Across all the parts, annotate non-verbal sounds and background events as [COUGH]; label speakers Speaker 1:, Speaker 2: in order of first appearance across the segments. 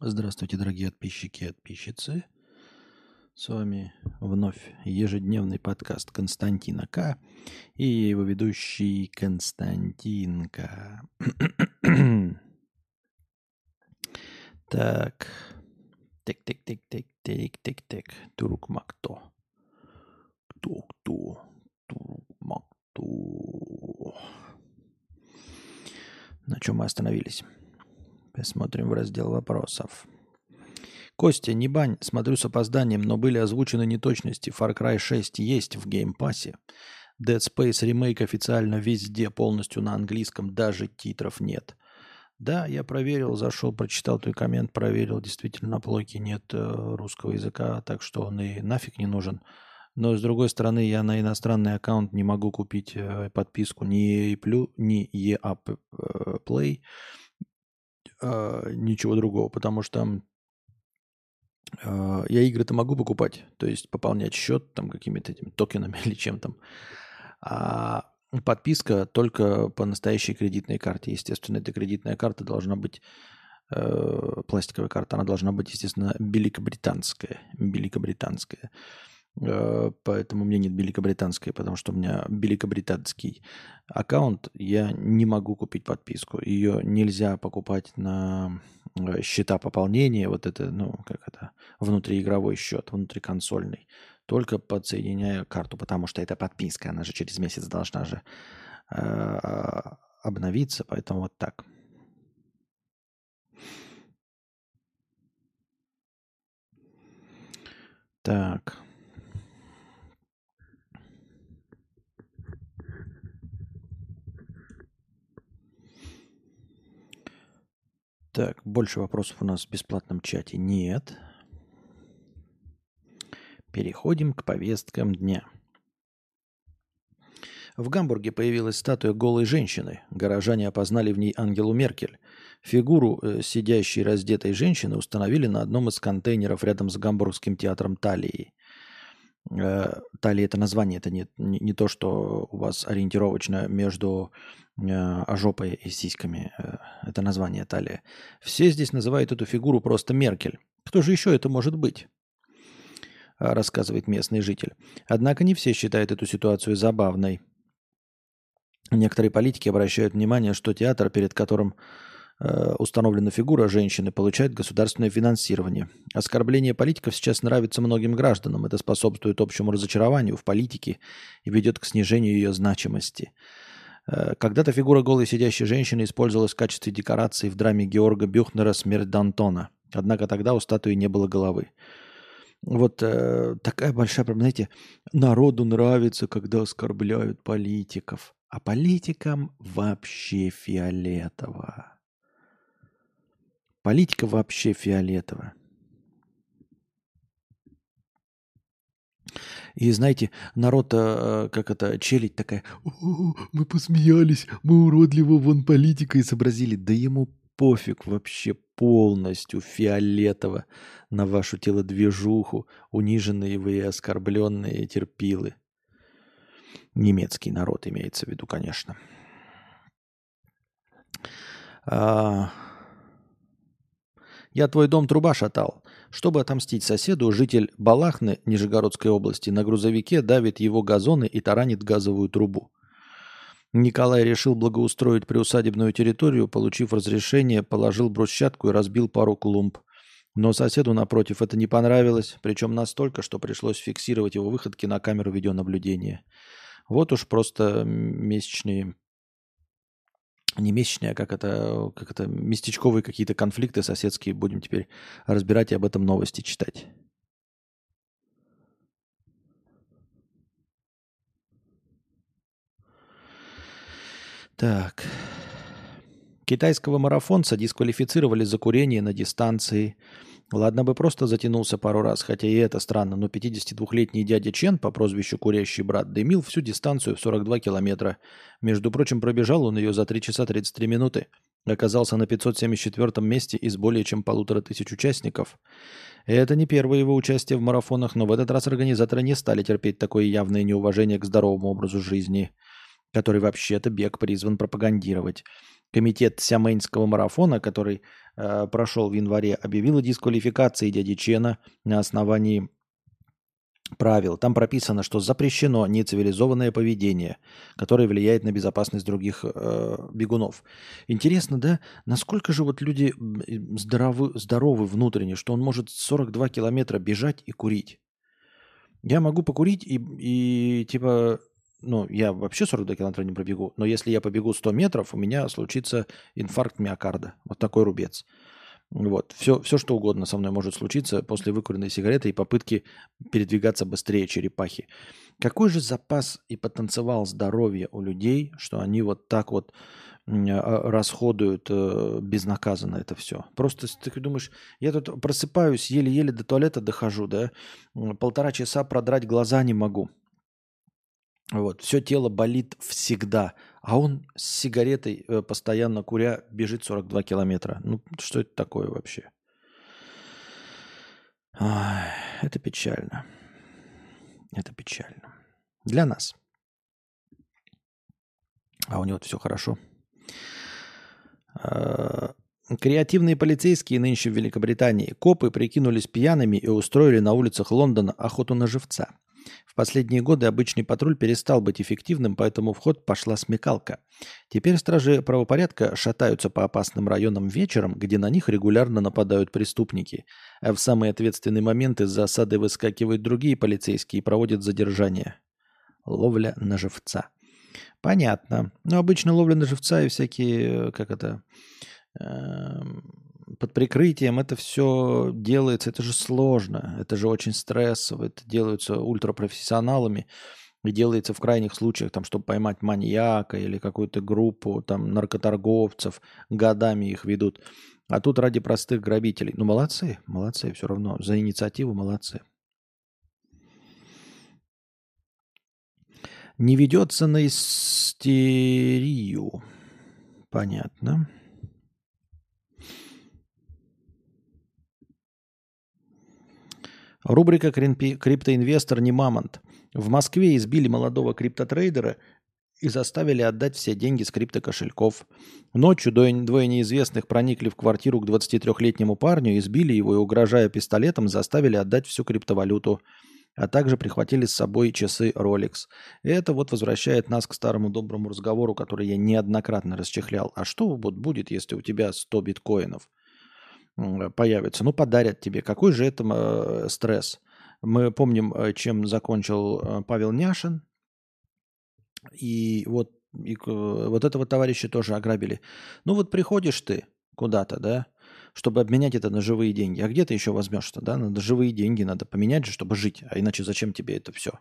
Speaker 1: Здравствуйте, дорогие подписчики и подписчицы. С вами вновь ежедневный подкаст Константина К. И его ведущий Константинка. [CLEARS THROAT] так. Тик-тик-тик-тик-тик-тик-тик. Турук Макто. Кто-кто? Турук Макто. На чем мы остановились? Посмотрим в раздел вопросов. Костя, не бань, смотрю с опозданием, но были озвучены неточности. Far Cry 6 есть в Game Pass е. Dead Space ремейк официально везде, полностью на английском, даже титров нет. Да, я проверил, зашел, прочитал твой коммент, проверил, действительно на блоке нет э, русского языка, так что он и нафиг не нужен. Но с другой стороны, я на иностранный аккаунт не могу купить э, подписку ни EA, ни EA Play, э, ничего другого, потому что э, я игры-то могу покупать, то есть пополнять счет там какими-то этими токенами [LAUGHS] или чем там. А подписка только по настоящей кредитной карте. Естественно, эта кредитная карта должна быть э, пластиковая карта, она должна быть, естественно, великобританская. Великобританская. Э, поэтому у меня нет великобританской, потому что у меня великобританский аккаунт. Я не могу купить подписку. Ее нельзя покупать на э, счета пополнения. Вот это, ну, как это, внутриигровой счет, внутриконсольный. Только подсоединяя карту, потому что это подписка. Она же через месяц должна же э, обновиться. Поэтому вот так. Так. Так, больше вопросов у нас в бесплатном чате нет. Переходим к повесткам дня. В Гамбурге появилась статуя голой женщины. Горожане опознали в ней Ангелу Меркель. Фигуру э, сидящей раздетой женщины установили на одном из контейнеров рядом с Гамбургским театром Талии. Э, талия – это название, это не, не, не то, что у вас ориентировочно между э, ожопой и сиськами. Э, это название талия. Все здесь называют эту фигуру просто Меркель. Кто же еще это может быть? рассказывает местный житель. Однако не все считают эту ситуацию забавной. Некоторые политики обращают внимание, что театр, перед которым установлена фигура женщины, получает государственное финансирование. Оскорбление политиков сейчас нравится многим гражданам. Это способствует общему разочарованию в политике и ведет к снижению ее значимости. Э, когда-то фигура голой сидящей женщины использовалась в качестве декорации в драме Георга Бюхнера «Смерть Д'Антона». Однако тогда у статуи не было головы. Вот э, такая большая проблема. Знаете, народу нравится, когда оскорбляют политиков. А политикам вообще фиолетово. Политика вообще фиолетовая. И знаете, народ, э, как это, челить такая, мы посмеялись, мы уродливо вон политика изобразили. Да ему пофиг вообще полностью фиолетово на вашу телодвижуху, униженные вы и оскорбленные терпилы. Немецкий народ имеется в виду, конечно. А, я твой дом труба шатал. Чтобы отомстить соседу, житель Балахны Нижегородской области на грузовике давит его газоны и таранит газовую трубу. Николай решил благоустроить приусадебную территорию, получив разрешение, положил брусчатку и разбил пару клумб. Но соседу, напротив, это не понравилось, причем настолько, что пришлось фиксировать его выходки на камеру видеонаблюдения. Вот уж просто месячные не месячные, а как это, как это местечковые какие-то конфликты соседские будем теперь разбирать и об этом новости читать. Так. Китайского марафонца дисквалифицировали за курение на дистанции – Ладно бы просто затянулся пару раз, хотя и это странно, но 52-летний дядя Чен по прозвищу Курящий брат дымил всю дистанцию в 42 километра. Между прочим, пробежал он ее за 3 часа 33 минуты. Оказался на 574 месте из более чем полутора тысяч участников. Это не первое его участие в марафонах, но в этот раз организаторы не стали терпеть такое явное неуважение к здоровому образу жизни, который вообще-то бег призван пропагандировать. Комитет Сямейнского марафона, который э, прошел в январе, объявил о дисквалификации дяди Чена на основании правил. Там прописано, что запрещено нецивилизованное поведение, которое влияет на безопасность других э, бегунов. Интересно, да, насколько же вот люди здоровы, здоровы внутренне, что он может 42 километра бежать и курить. Я могу покурить и, и типа, ну, я вообще 42 километра не пробегу, но если я побегу 100 метров, у меня случится инфаркт миокарда. Вот такой рубец. Вот. Все, все, что угодно со мной может случиться после выкуренной сигареты и попытки передвигаться быстрее черепахи. Какой же запас и потенциал здоровья у людей, что они вот так вот а, расходуют э, безнаказанно это все. Просто ты думаешь, я тут просыпаюсь, еле-еле до туалета дохожу, да, полтора часа продрать глаза не могу. Вот, все тело болит всегда. А он с сигаретой, э, постоянно куря, бежит 42 километра. Ну, что это такое вообще? Ай, это печально. Это печально. Для нас. А у него все хорошо. А, креативные полицейские нынче в Великобритании. Копы прикинулись пьяными и устроили на улицах Лондона охоту на живца. В последние годы обычный патруль перестал быть эффективным, поэтому в ход пошла смекалка. Теперь стражи правопорядка шатаются по опасным районам вечером, где на них регулярно нападают преступники. А в самые ответственные моменты из засады выскакивают другие полицейские и проводят задержание. Ловля на живца. Понятно. Но обычно ловля на живца и всякие, как это, эм, под прикрытием это все делается, это же сложно, это же очень стрессово, это делается ультрапрофессионалами и делается в крайних случаях, там, чтобы поймать маньяка или какую-то группу там, наркоторговцев, годами их ведут. А тут ради простых грабителей. Ну, молодцы, молодцы, все равно. За инициативу молодцы. Не ведется на истерию. Понятно. Рубрика «Криптоинвестор не мамонт». В Москве избили молодого криптотрейдера и заставили отдать все деньги с криптокошельков. Ночью двое неизвестных проникли в квартиру к 23-летнему парню, избили его и, угрожая пистолетом, заставили отдать всю криптовалюту, а также прихватили с собой часы Rolex. И это вот возвращает нас к старому доброму разговору, который я неоднократно расчехлял. А что вот будет, если у тебя 100 биткоинов? Появится. Ну, подарят тебе. Какой же это э, стресс? Мы помним, э, чем закончил э, Павел Няшин. И вот, и, вот этого товарища тоже ограбили. Ну, вот приходишь ты куда-то, да, чтобы обменять это на живые деньги. А где ты еще возьмешь-то, да? Надо живые деньги, надо поменять же, чтобы жить. А иначе зачем тебе это все?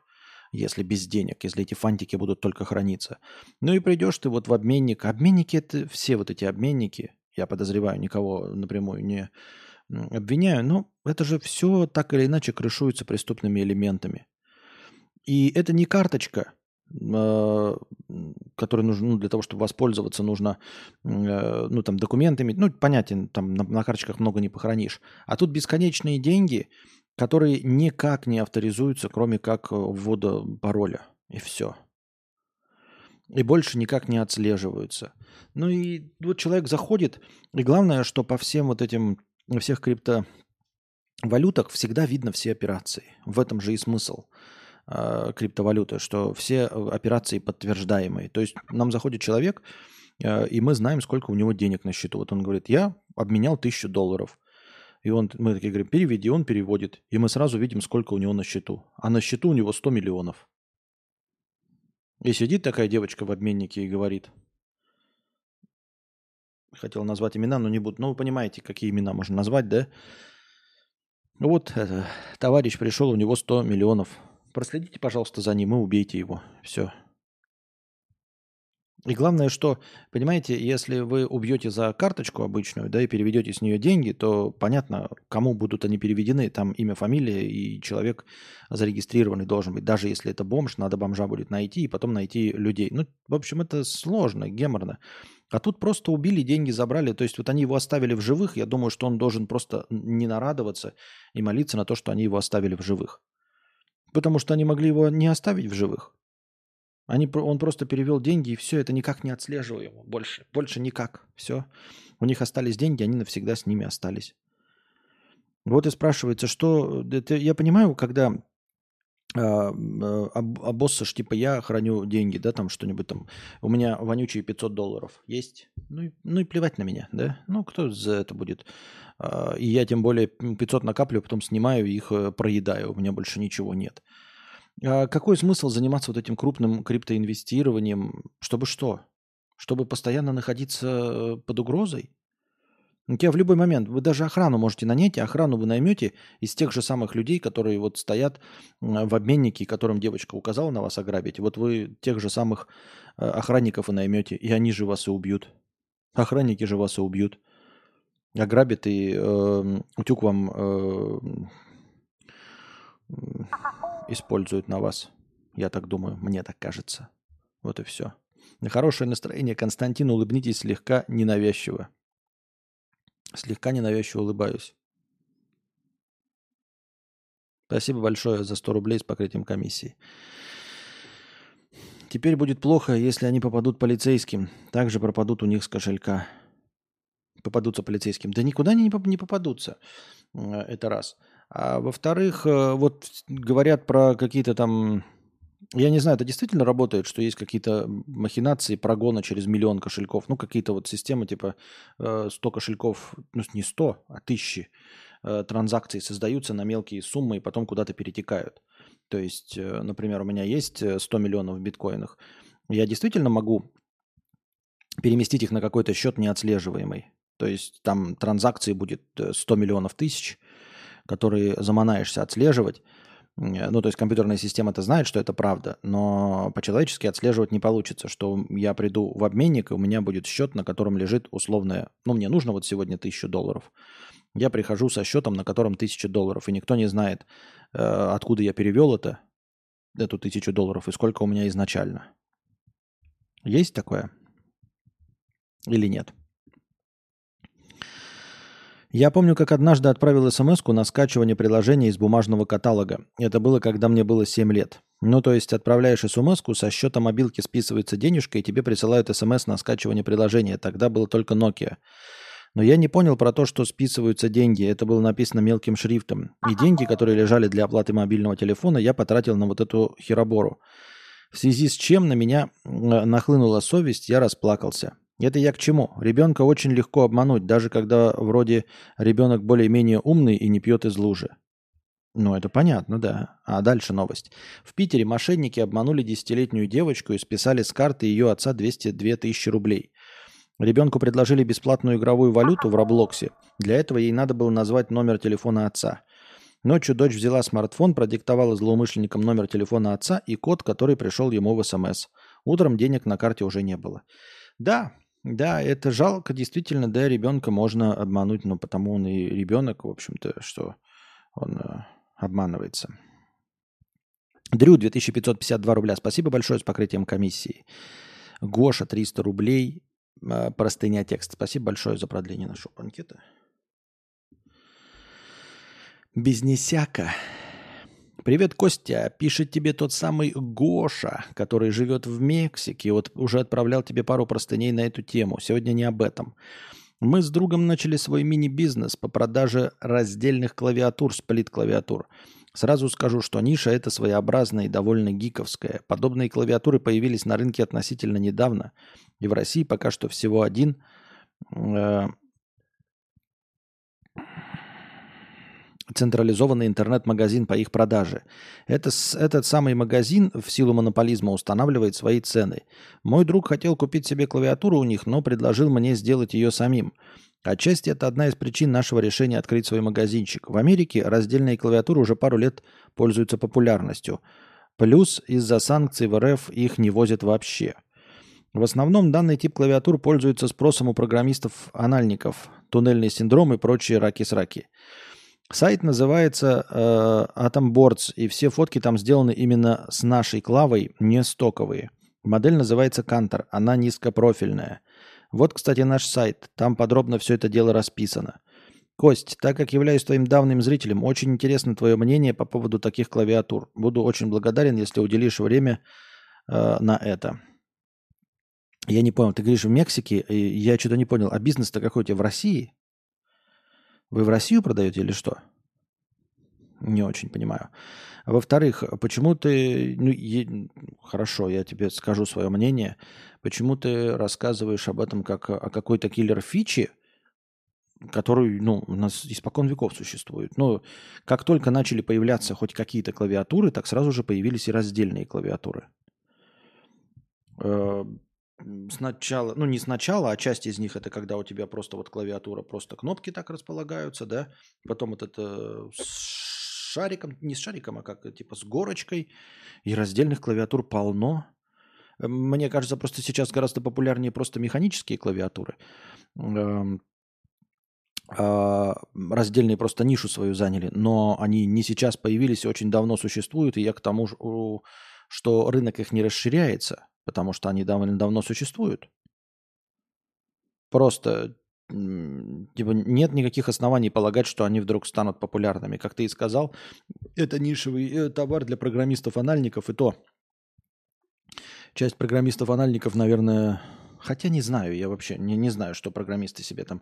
Speaker 1: если без денег, если эти фантики будут только храниться. Ну и придешь ты вот в обменник. Обменники это все вот эти обменники, я подозреваю, никого напрямую не обвиняю, но это же все так или иначе крышуется преступными элементами. И это не карточка, а, которой нужно, ну, для того, чтобы воспользоваться, нужно, э, ну, там, документами, ну, понятен, там, на, на карточках много не похоронишь. А тут бесконечные деньги, которые никак не авторизуются, кроме как ввода пароля, и все и больше никак не отслеживаются. Ну и вот человек заходит, и главное, что по всем вот этим, всех криптовалютах всегда видно все операции. В этом же и смысл э, криптовалюты, что все операции подтверждаемые. То есть нам заходит человек, э, и мы знаем, сколько у него денег на счету. Вот он говорит, я обменял тысячу долларов. И он, мы такие говорим, переведи, он переводит. И мы сразу видим, сколько у него на счету. А на счету у него 100 миллионов. И сидит такая девочка в обменнике и говорит, хотел назвать имена, но не буду. Ну, вы понимаете, какие имена можно назвать, да? Вот это, товарищ пришел, у него 100 миллионов. Проследите, пожалуйста, за ним и убейте его. Все. И главное, что, понимаете, если вы убьете за карточку обычную, да, и переведете с нее деньги, то понятно, кому будут они переведены. Там имя, фамилия и человек зарегистрированный должен быть. Даже если это бомж, надо бомжа будет найти и потом найти людей. Ну, в общем, это сложно, геморно. А тут просто убили, деньги забрали. То есть вот они его оставили в живых. Я думаю, что он должен просто не нарадоваться и молиться на то, что они его оставили в живых. Потому что они могли его не оставить в живых. Они, он просто перевел деньги, и все, это никак не отслеживаемо. Больше, больше никак. Все. У них остались деньги, они навсегда с ними остались. Вот и спрашивается, что... Это, я понимаю, когда а, а, обоссашь, типа я храню деньги, да, там что-нибудь там. У меня вонючие 500 долларов есть. Ну и, ну и плевать на меня, да. Ну кто за это будет? А, и я тем более 500 накапливаю, потом снимаю их, э, проедаю. У меня больше ничего нет. А какой смысл заниматься вот этим крупным криптоинвестированием? Чтобы что? Чтобы постоянно находиться э, под угрозой? У тебя в любой момент, вы даже охрану можете нанять, и охрану вы наймете из тех же самых людей, которые вот стоят в обменнике, которым девочка указала на вас ограбить. Вот вы тех же самых э, охранников и наймете, и они же вас и убьют. Охранники же вас и убьют. Ограбят и э, утюг вам э, используют на вас. Я так думаю, мне так кажется. Вот и все. На хорошее настроение, Константин, улыбнитесь слегка ненавязчиво. Слегка ненавязчиво улыбаюсь. Спасибо большое за 100 рублей с покрытием комиссии. Теперь будет плохо, если они попадут полицейским. Также пропадут у них с кошелька. Попадутся полицейским. Да никуда они не попадутся. Э, это раз. А во-вторых, э, вот говорят про какие-то там я не знаю, это действительно работает, что есть какие-то махинации прогона через миллион кошельков. Ну, какие-то вот системы типа 100 э, кошельков, ну, не 100, а тысячи э, транзакций создаются на мелкие суммы и потом куда-то перетекают. То есть, например, у меня есть 100 миллионов в биткоинах. Я действительно могу переместить их на какой-то счет неотслеживаемый. То есть там транзакции будет 100 миллионов тысяч, которые заманаешься отслеживать. Э, ну, то есть компьютерная система это знает, что это правда, но по-человечески отслеживать не получится, что я приду в обменник, и у меня будет счет, на котором лежит условное, ну, мне нужно вот сегодня тысячу долларов. Я прихожу со счетом, на котором тысяча долларов, и никто не знает, э, откуда я перевел это, эту тысячу долларов, и сколько у меня изначально. Есть такое? Или нет? Я помню, как однажды отправил смс на скачивание приложения из бумажного каталога. Это было, когда мне было 7 лет. Ну, то есть отправляешь смс со счета мобилки списывается денежка, и тебе присылают смс на скачивание приложения. Тогда было только Nokia. Но я не понял про то, что списываются деньги. Это было написано мелким шрифтом. И деньги, которые лежали для оплаты мобильного телефона, я потратил на вот эту херобору. В связи с чем на меня э, нахлынула совесть, я расплакался. Это я к чему? Ребенка очень легко обмануть, даже когда вроде ребенок более-менее умный и не пьет из лужи. Ну, это понятно, да. А дальше новость. В Питере мошенники обманули десятилетнюю девочку и списали с карты ее отца 202 тысячи рублей. Ребенку предложили бесплатную игровую валюту в Роблоксе. Для этого ей надо было назвать номер телефона отца. Ночью дочь взяла смартфон, продиктовала злоумышленникам номер телефона отца и код, который пришел ему в СМС. Утром денег на карте уже не было. Да, да, это жалко, действительно, да, ребенка можно обмануть, но потому он и ребенок, в общем-то, что он э, обманывается. Дрю, 2552 рубля. Спасибо большое с покрытием комиссии. Гоша, 300 рублей. Э, простыня текст. Спасибо большое за продление нашего банкета. Безнесяка. Привет, Костя. Пишет тебе тот самый Гоша, который живет в Мексике. Вот уже отправлял тебе пару простыней на эту тему. Сегодня не об этом. Мы с другом начали свой мини-бизнес по продаже раздельных клавиатур, сплит-клавиатур. Сразу скажу, что ниша это своеобразная и довольно гиковская. Подобные клавиатуры появились на рынке относительно недавно. И в России пока что всего один э, централизованный интернет-магазин по их продаже. Это, этот самый магазин в силу монополизма устанавливает свои цены. Мой друг хотел купить себе клавиатуру у них, но предложил мне сделать ее самим. Отчасти это одна из причин нашего решения открыть свой магазинчик. В Америке раздельные клавиатуры уже пару лет пользуются популярностью. Плюс из-за санкций в РФ их не возят вообще. В основном данный тип клавиатур пользуется спросом у программистов-анальников, туннельный синдром и прочие раки-сраки. Сайт называется э, Atom Boards, и все фотки там сделаны именно с нашей клавой, не стоковые. Модель называется Кантор, она низкопрофильная. Вот, кстати, наш сайт, там подробно все это дело расписано. Кость, так как являюсь твоим давним зрителем, очень интересно твое мнение по поводу таких клавиатур. Буду очень благодарен, если уделишь время э, на это. Я не понял, ты говоришь в Мексике, я что-то не понял, а бизнес-то какой у тебя в России? Вы в Россию продаете или что? Не очень понимаю. Во-вторых, почему ты... Ну, е... Хорошо, я тебе скажу свое мнение. Почему ты рассказываешь об этом как о какой-то киллер-фичи, который ну, у нас испокон веков существует. Но как только начали появляться хоть какие-то клавиатуры, так сразу же появились и раздельные клавиатуры. Сначала, ну не сначала, а часть из них это когда у тебя просто вот клавиатура, просто кнопки так располагаются, да, потом вот это с шариком, не с шариком, а как типа с горочкой, и раздельных клавиатур полно. Мне кажется, просто сейчас гораздо популярнее просто механические клавиатуры. Эм, а, раздельные просто нишу свою заняли, но они не сейчас появились, очень давно существуют, и я к тому, что рынок их не расширяется, потому что они довольно давно существуют. Просто типа, нет никаких оснований полагать, что они вдруг станут популярными. Как ты и сказал, это нишевый э, товар для программистов-анальников, и то часть программистов-анальников, наверное, Хотя не знаю, я вообще не, не знаю, что программисты себе там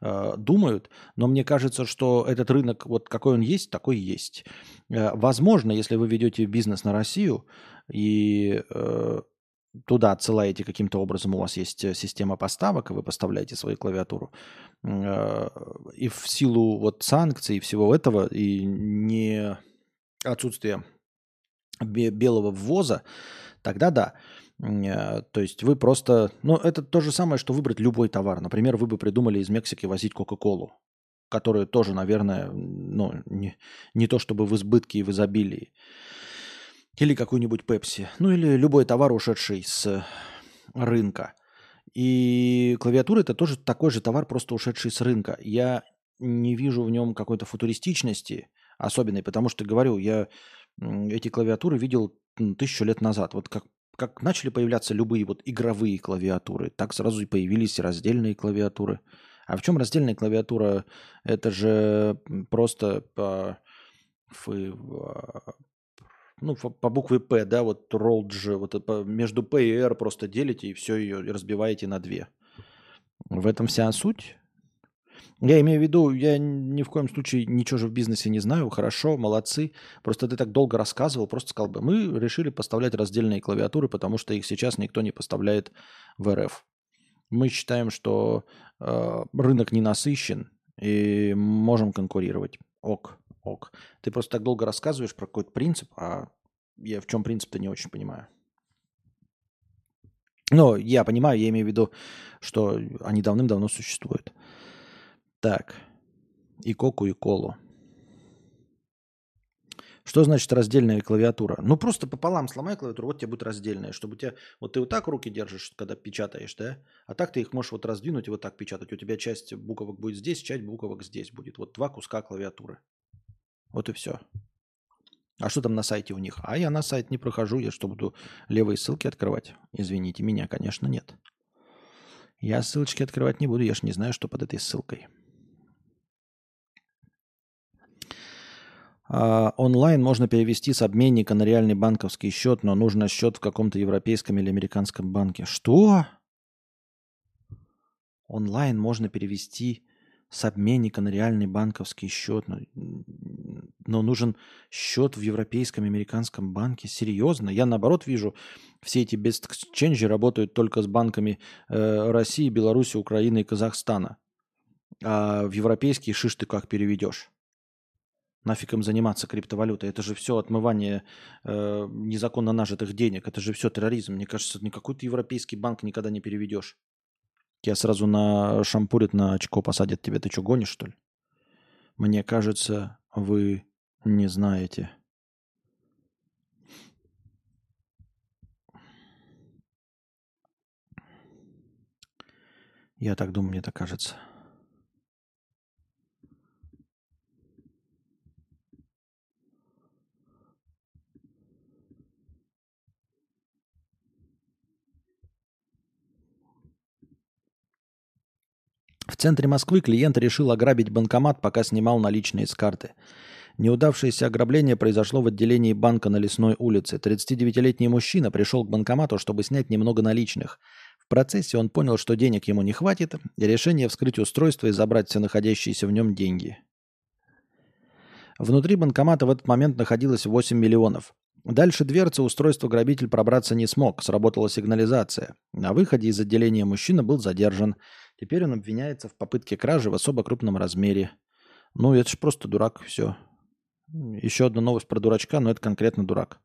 Speaker 1: э, думают, но мне кажется, что этот рынок, вот какой он есть, такой есть. Э, возможно, если вы ведете бизнес на Россию и э, туда отсылаете каким-то образом, у вас есть э, система поставок, и вы поставляете свою клавиатуру, э, и в силу вот санкций и всего этого, и не отсутствия белого ввоза, тогда да. Э, то есть вы просто... Ну, это то же самое, что выбрать любой товар. Например, вы бы придумали из Мексики возить Кока-Колу, которая тоже, наверное, ну, не, не то чтобы в избытке и в изобилии. Или какую-нибудь Пепси. Ну, или любой товар, ушедший с рынка. И клавиатура это тоже такой же товар, просто ушедший с рынка. Я не вижу в нем какой-то футуристичности особенной, потому что, говорю, я эти клавиатуры видел тысячу лет назад. Вот как как начали появляться любые вот игровые клавиатуры, так сразу и появились раздельные клавиатуры. А в чем раздельная клавиатура? Это же просто по, ну, по букве П, да, вот rolled же, вот между P и R просто делите и все ее разбиваете на две. В этом вся суть. Я имею в виду, я ни в коем случае ничего же в бизнесе не знаю. Хорошо, молодцы. Просто ты так долго рассказывал, просто сказал бы, мы решили поставлять раздельные клавиатуры, потому что их сейчас никто не поставляет в РФ. Мы считаем, что э, рынок не насыщен и можем конкурировать. Ок, ок. Ты просто так долго рассказываешь про какой-то принцип, а я в чем принцип-то не очень понимаю. Но я понимаю, я имею в виду, что они давным-давно существуют. Так. И коку, и колу. Что значит раздельная клавиатура? Ну, просто пополам сломай клавиатуру, вот тебе будет раздельная, чтобы у тебя... Вот ты вот так руки держишь, когда печатаешь, да? А так ты их можешь вот раздвинуть и вот так печатать. У тебя часть буквок будет здесь, часть буквок здесь будет. Вот два куска клавиатуры. Вот и все. А что там на сайте у них? А я на сайт не прохожу, я что, буду левые ссылки открывать? Извините меня, конечно, нет. Я ссылочки открывать не буду, я ж не знаю, что под этой ссылкой. А, онлайн можно перевести с обменника на реальный банковский счет, но нужно счет в каком-то европейском или американском банке. Что? Онлайн можно перевести с обменника на реальный банковский счет, но, но нужен счет в европейском, американском банке. Серьезно? Я наоборот вижу, все эти бесткченджи работают только с банками э, России, Беларуси, Украины и Казахстана. А в европейский шиш ты как переведешь? Нафиг им заниматься криптовалютой? Это же все отмывание э, незаконно нажитых денег. Это же все терроризм. Мне кажется, никакой ты европейский банк никогда не переведешь. Я сразу на шампурит, на очко посадят тебе. Ты что, гонишь, что ли? Мне кажется, вы не знаете. Я так думаю, мне так кажется. В центре Москвы клиент решил ограбить банкомат, пока снимал наличные с карты. Неудавшееся ограбление произошло в отделении банка на Лесной улице. 39-летний мужчина пришел к банкомату, чтобы снять немного наличных. В процессе он понял, что денег ему не хватит, и решение вскрыть устройство и забрать все находящиеся в нем деньги. Внутри банкомата в этот момент находилось 8 миллионов. Дальше дверцы устройства грабитель пробраться не смог, сработала сигнализация. На выходе из отделения мужчина был задержан. Теперь он обвиняется в попытке кражи в особо крупном размере. Ну, это же просто дурак, все. Еще одна новость про дурачка, но это конкретно дурак.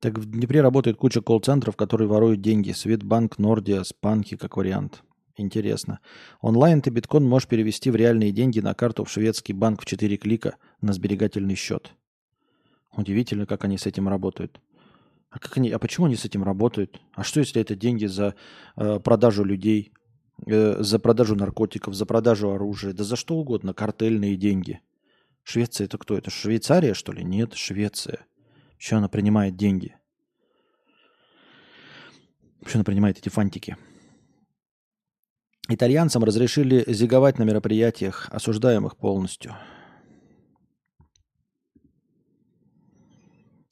Speaker 1: Так в Днепре работает куча колл-центров, которые воруют деньги. Светбанк, Нордия, Спанки, как вариант. Интересно. Онлайн ты биткоин можешь перевести в реальные деньги на карту в шведский банк в 4 клика на сберегательный счет. Удивительно, как они с этим работают. А, как они, а почему они с этим работают? А что, если это деньги за э, продажу людей, э, за продажу наркотиков, за продажу оружия, да за что угодно, картельные деньги? Швеция это кто? Это Швейцария, что ли? Нет, Швеция. Еще она принимает деньги. Еще она принимает эти фантики. Итальянцам разрешили зиговать на мероприятиях, осуждаемых полностью.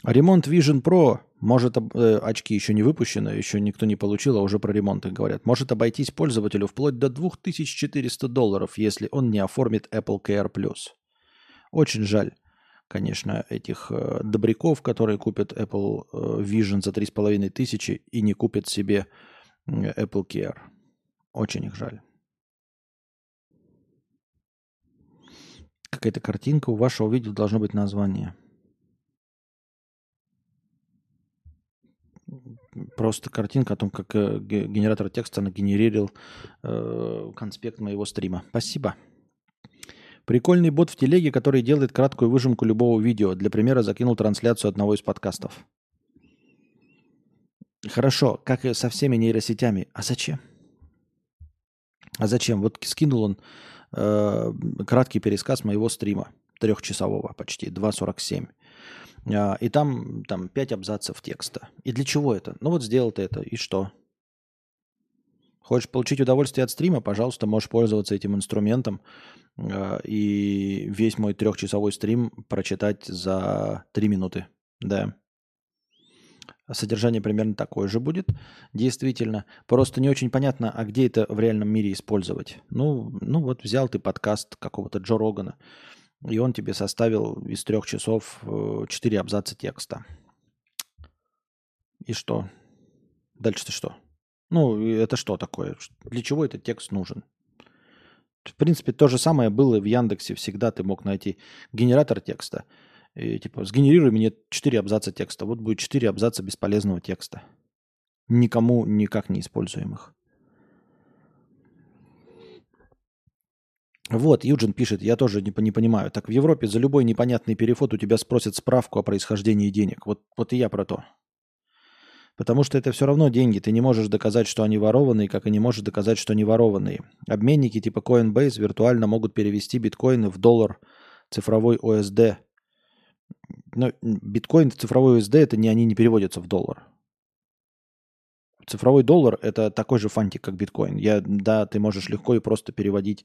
Speaker 1: Ремонт Vision Pro может, э, очки еще не выпущены, еще никто не получил, а уже про ремонт их говорят. Может обойтись пользователю вплоть до 2400 долларов, если он не оформит Apple Care Plus. Очень жаль, конечно, этих э, добряков, которые купят Apple э, Vision за 3500 и не купят себе Apple Care. Очень их жаль. Какая-то картинка у вашего видео должно быть название. Просто картинка о том, как э, генератор текста нагенерировал э, конспект моего стрима. Спасибо. Прикольный бот в телеге, который делает краткую выжимку любого видео. Для примера закинул трансляцию одного из подкастов. Хорошо, как и со всеми нейросетями. А зачем? А зачем? Вот скинул он э, краткий пересказ моего стрима, трехчасового почти, 2.47. Э, и там, там 5 абзацев текста. И для чего это? Ну вот сделал ты это, и что? Хочешь получить удовольствие от стрима, пожалуйста, можешь пользоваться этим инструментом э, и весь мой трехчасовой стрим прочитать за 3 минуты. Да содержание примерно такое же будет, действительно. Просто не очень понятно, а где это в реальном мире использовать. Ну, ну вот взял ты подкаст какого-то Джо Рогана, и он тебе составил из трех часов э, четыре абзаца текста. И что? Дальше-то что? Ну, это что такое? Для чего этот текст нужен? В принципе, то же самое было в Яндексе. Всегда ты мог найти генератор текста – и, типа, сгенерируй мне 4 абзаца текста. Вот будет 4 абзаца бесполезного текста. Никому никак не используемых. Вот, Юджин пишет, я тоже не, не понимаю. Так в Европе за любой непонятный переход у тебя спросят справку о происхождении денег. Вот, вот и я про то. Потому что это все равно деньги. Ты не можешь доказать, что они ворованные, как и не можешь доказать, что они ворованные. Обменники типа Coinbase виртуально могут перевести биткоины в доллар цифровой OSD но биткоин, цифровой USD, это не они не переводятся в доллар. Цифровой доллар – это такой же фантик, как биткоин. Я, да, ты можешь легко и просто переводить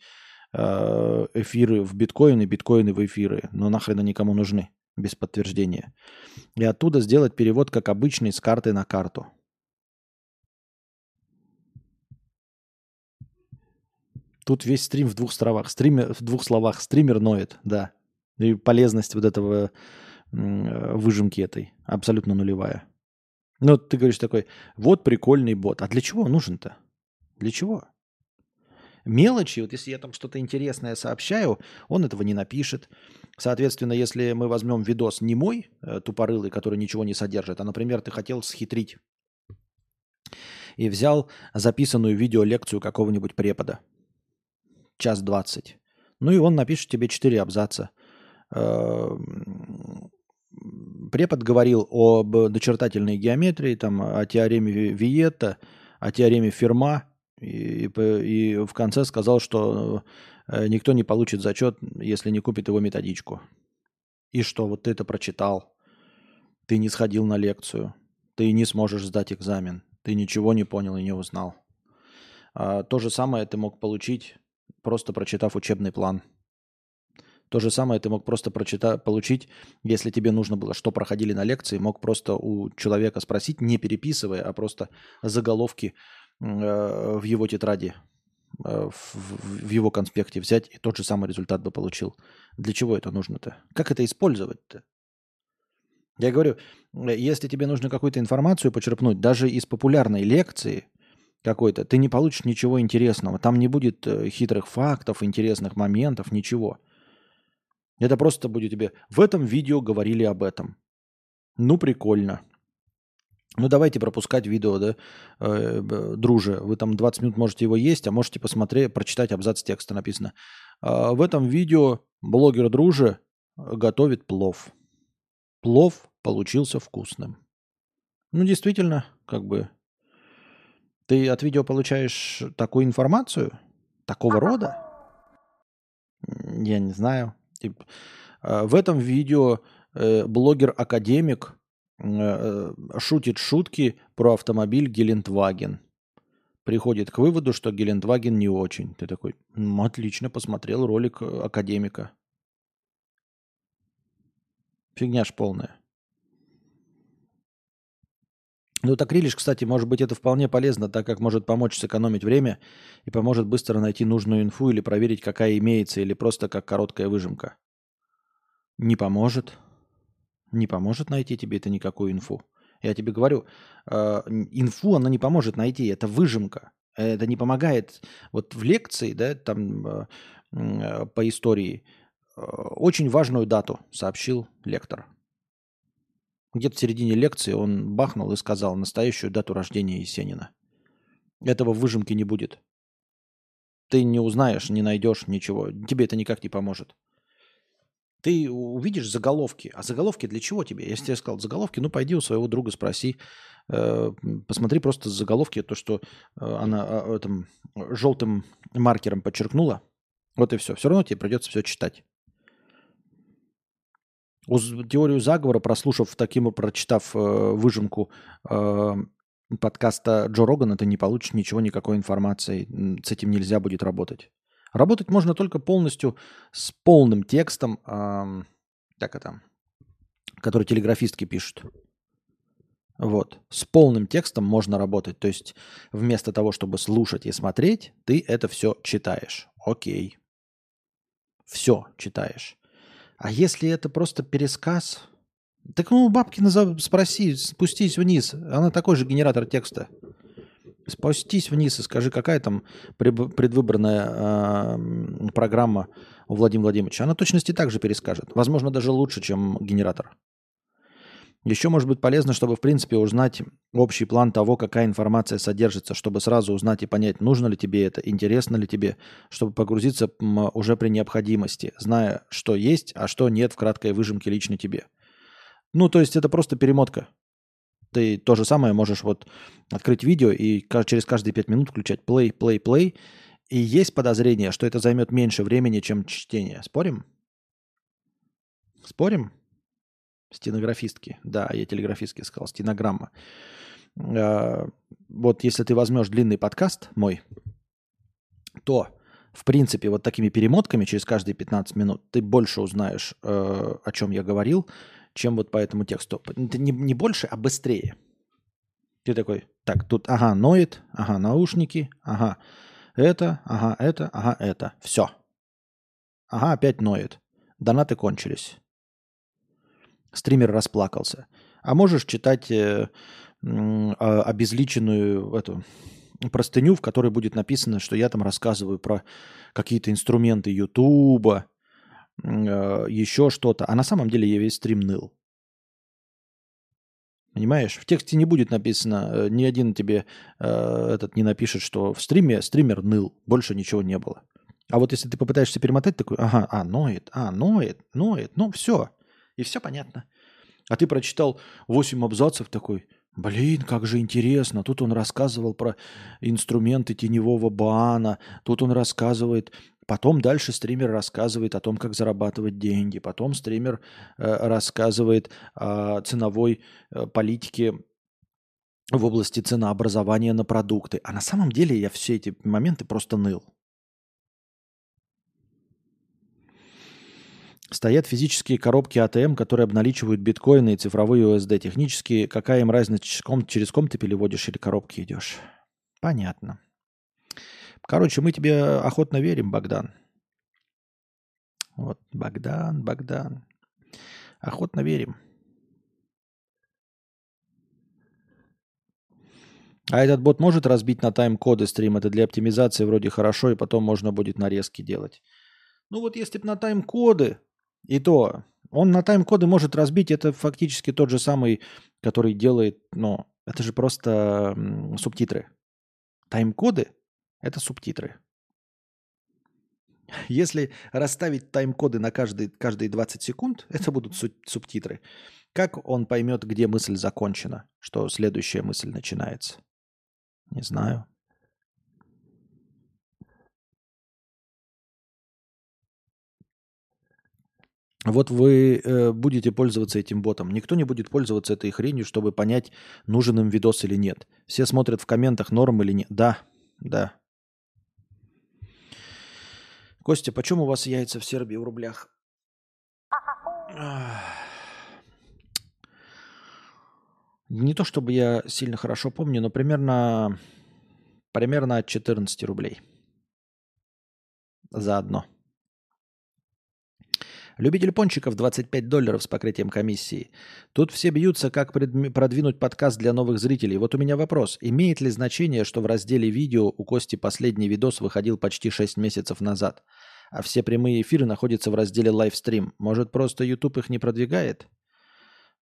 Speaker 1: э, эфиры в биткоины, биткоины в эфиры, но нахрен они никому нужны без подтверждения. И оттуда сделать перевод, как обычный, с карты на карту. Тут весь стрим в двух словах. Стример, в двух словах. Стример ноет, да. И полезность вот этого выжимки этой абсолютно нулевая. Ну, ты говоришь такой, вот прикольный бот. А для чего нужен-то? Для чего? Мелочи, вот если я там что-то интересное сообщаю, он этого не напишет. Соответственно, если мы возьмем видос не мой, э, тупорылый, который ничего не содержит, а, например, ты хотел схитрить и взял записанную видеолекцию какого-нибудь препода, час двадцать, ну и он напишет тебе четыре абзаца эм, препод говорил об начертательной геометрии, там, о теореме Виетта, о теореме Ферма, и, и в конце сказал, что э, никто не получит зачет, если не купит его методичку. И что, вот ты это прочитал, ты не сходил на лекцию, ты не сможешь сдать экзамен, ты ничего не понял и не узнал. А, то же самое ты мог получить, просто прочитав учебный план. То же самое ты мог просто прочитать, получить, если тебе нужно было, что проходили на лекции, мог просто у человека спросить, не переписывая, а просто заголовки э, в его тетради, э, в, в его конспекте взять, и тот же самый результат бы получил. Для чего это нужно-то? Как это использовать-то? Я говорю, если тебе нужно какую-то информацию почерпнуть, даже из популярной лекции какой-то, ты не получишь ничего интересного. Там не будет э, хитрых фактов, интересных моментов, ничего. Это просто будет тебе... В этом видео говорили об этом. Ну, прикольно. Ну, давайте пропускать видео, да, э, друже. Вы там 20 минут можете его есть, а можете посмотреть, прочитать абзац текста написано. Э, в этом видео блогер друже готовит плов. Плов получился вкусным. Ну, действительно, как бы... Ты от видео получаешь такую информацию? Такого рода? Я не знаю. Типа, в этом видео э, блогер-академик э, шутит шутки про автомобиль Гелендваген. Приходит к выводу, что Гелендваген не очень. Ты такой, отлично, посмотрел ролик академика. Фигня ж полная. Ну, так рилиш, кстати, может быть, это вполне полезно, так как может помочь сэкономить время и поможет быстро найти нужную инфу или проверить, какая имеется, или просто как короткая выжимка. Не поможет. Не поможет найти тебе это никакую инфу. Я тебе говорю, э, инфу она не поможет найти, это выжимка. Это не помогает. Вот в лекции, да, там э, э, по истории, э, очень важную дату сообщил лектор. Где-то в середине лекции он бахнул и сказал настоящую дату рождения Есенина. Этого выжимки не будет. Ты не узнаешь, не найдешь ничего. Тебе это никак не поможет. Ты увидишь заголовки. А заголовки для чего тебе? Если я сказал заголовки, ну пойди у своего друга спроси. Э, посмотри просто заголовки, то, что э, она э, этом желтым маркером подчеркнула. Вот и все. Все равно тебе придется все читать. Теорию заговора, прослушав таким, прочитав э, выжимку э, подкаста Джо Рогана, ты не получишь ничего, никакой информации. С этим нельзя будет работать. Работать можно только полностью с полным текстом, э, так это, который телеграфистки пишут. Вот. С полным текстом можно работать. То есть вместо того, чтобы слушать и смотреть, ты это все читаешь. Окей. Все читаешь. А если это просто пересказ, так ну бабки назов... спроси, спустись вниз. Она такой же генератор текста. Спустись вниз и скажи, какая там предвыборная э, программа у Владимира Владимировича. Она точности так же перескажет. Возможно, даже лучше, чем генератор. Еще может быть полезно, чтобы в принципе узнать общий план того, какая информация содержится, чтобы сразу узнать и понять, нужно ли тебе это, интересно ли тебе, чтобы погрузиться уже при необходимости, зная, что есть, а что нет в краткой выжимке лично тебе. Ну, то есть это просто перемотка. Ты то же самое можешь вот открыть видео и через каждые пять минут включать play, play, play. И есть подозрение, что это займет меньше времени, чем чтение. Спорим? Спорим? Стенографистки. Да, я телеграфистки сказал. Стенограмма. А, вот если ты возьмешь длинный подкаст мой, то, в принципе, вот такими перемотками через каждые 15 минут ты больше узнаешь, э, о чем я говорил, чем вот по этому тексту. Не, не больше, а быстрее. Ты такой, так, тут, ага, ноет, ага, наушники, ага, это, ага, это, ага, это. Все. Ага, опять ноет. Донаты кончились стример расплакался. А можешь читать э, э, обезличенную эту простыню, в которой будет написано, что я там рассказываю про какие-то инструменты Ютуба, э, еще что-то. А на самом деле я весь стрим ныл. Понимаешь? В тексте не будет написано, э, ни один тебе э, этот не напишет, что в стриме стример ныл, больше ничего не было. А вот если ты попытаешься перемотать, такой, ага, а, ноет, а, ноет, ноет, ну все, и все понятно. А ты прочитал 8 абзацев такой, блин, как же интересно. Тут он рассказывал про инструменты теневого бана, тут он рассказывает Потом дальше стример рассказывает о том, как зарабатывать деньги. Потом стример э, рассказывает о ценовой э, политике в области ценообразования на продукты. А на самом деле я все эти моменты просто ныл. Стоят физические коробки АТМ, которые обналичивают биткоины и цифровые USD. Технически, какая им разница, через ком, ты переводишь или коробки идешь? Понятно. Короче, мы тебе охотно верим, Богдан. Вот, Богдан, Богдан. Охотно верим. А этот бот может разбить на тайм-коды стрим? Это для оптимизации вроде хорошо, и потом можно будет нарезки делать. Ну вот если бы на тайм-коды, и то, он на тайм-коды может разбить, это фактически тот же самый, который делает, ну, это же просто субтитры. Тайм-коды – это субтитры. Если расставить тайм-коды на каждый, каждые 20 секунд, это будут субтитры. Как он поймет, где мысль закончена, что следующая мысль начинается? Не знаю. Вот вы э, будете пользоваться этим ботом. Никто не будет пользоваться этой хренью, чтобы понять, нужен им видос или нет. Все смотрят в комментах, норм или нет. Да, да. Костя, почем у вас яйца в Сербии в рублях? Не то чтобы я сильно хорошо помню, но примерно, примерно от 14 рублей за одно. Любитель пончиков 25 долларов с покрытием комиссии. Тут все бьются, как продвинуть подкаст для новых зрителей. Вот у меня вопрос. Имеет ли значение, что в разделе видео у Кости последний видос выходил почти 6 месяцев назад, а все прямые эфиры находятся в разделе лайвстрим? Может, просто YouTube их не продвигает?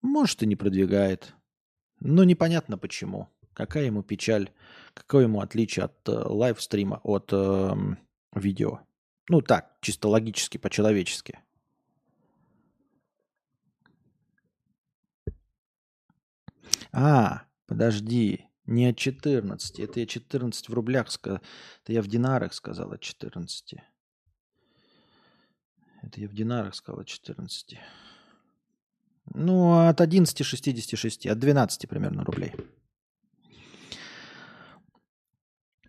Speaker 1: Может, и не продвигает. Но непонятно почему. Какая ему печаль, какое ему отличие от э, лайвстрима, от э, видео. Ну так, чисто логически, по-человечески. А, подожди, не от 14. Это я 14 в рублях сказал. Это я в динарах сказал от 14. Это я в динарах сказал от 14. Ну, от 11,66, от 12 примерно рублей.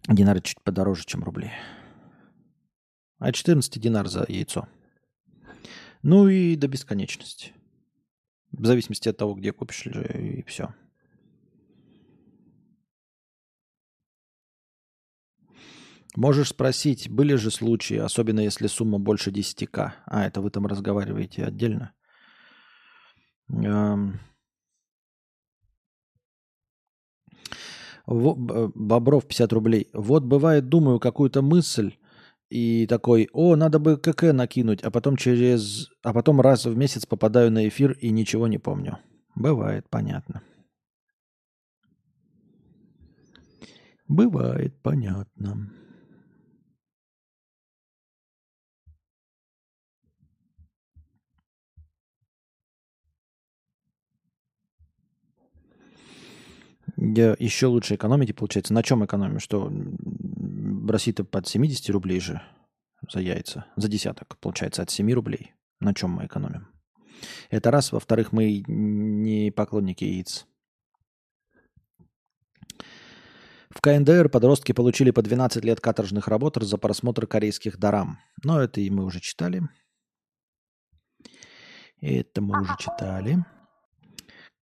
Speaker 1: Динары чуть подороже, чем рубли. А 14 динар за яйцо. Ну и до бесконечности. В зависимости от того, где купишь, и все. Можешь спросить, были же случаи, особенно если сумма больше 10к. А, это вы там разговариваете отдельно? Бобров 50 рублей. Вот бывает, думаю какую-то мысль и такой, о, надо бы КК накинуть, а потом через, а потом раз в месяц попадаю на эфир и ничего не помню. Бывает, понятно. Бывает, понятно. Еще лучше экономите, получается. На чем экономим? Что в России-то под 70 рублей же за яйца, за десяток, получается, от 7 рублей. На чем мы экономим? Это раз. Во-вторых, мы не поклонники яиц. В КНДР подростки получили по 12 лет каторжных работ за просмотр корейских дарам. Но это и мы уже читали. Это мы уже читали.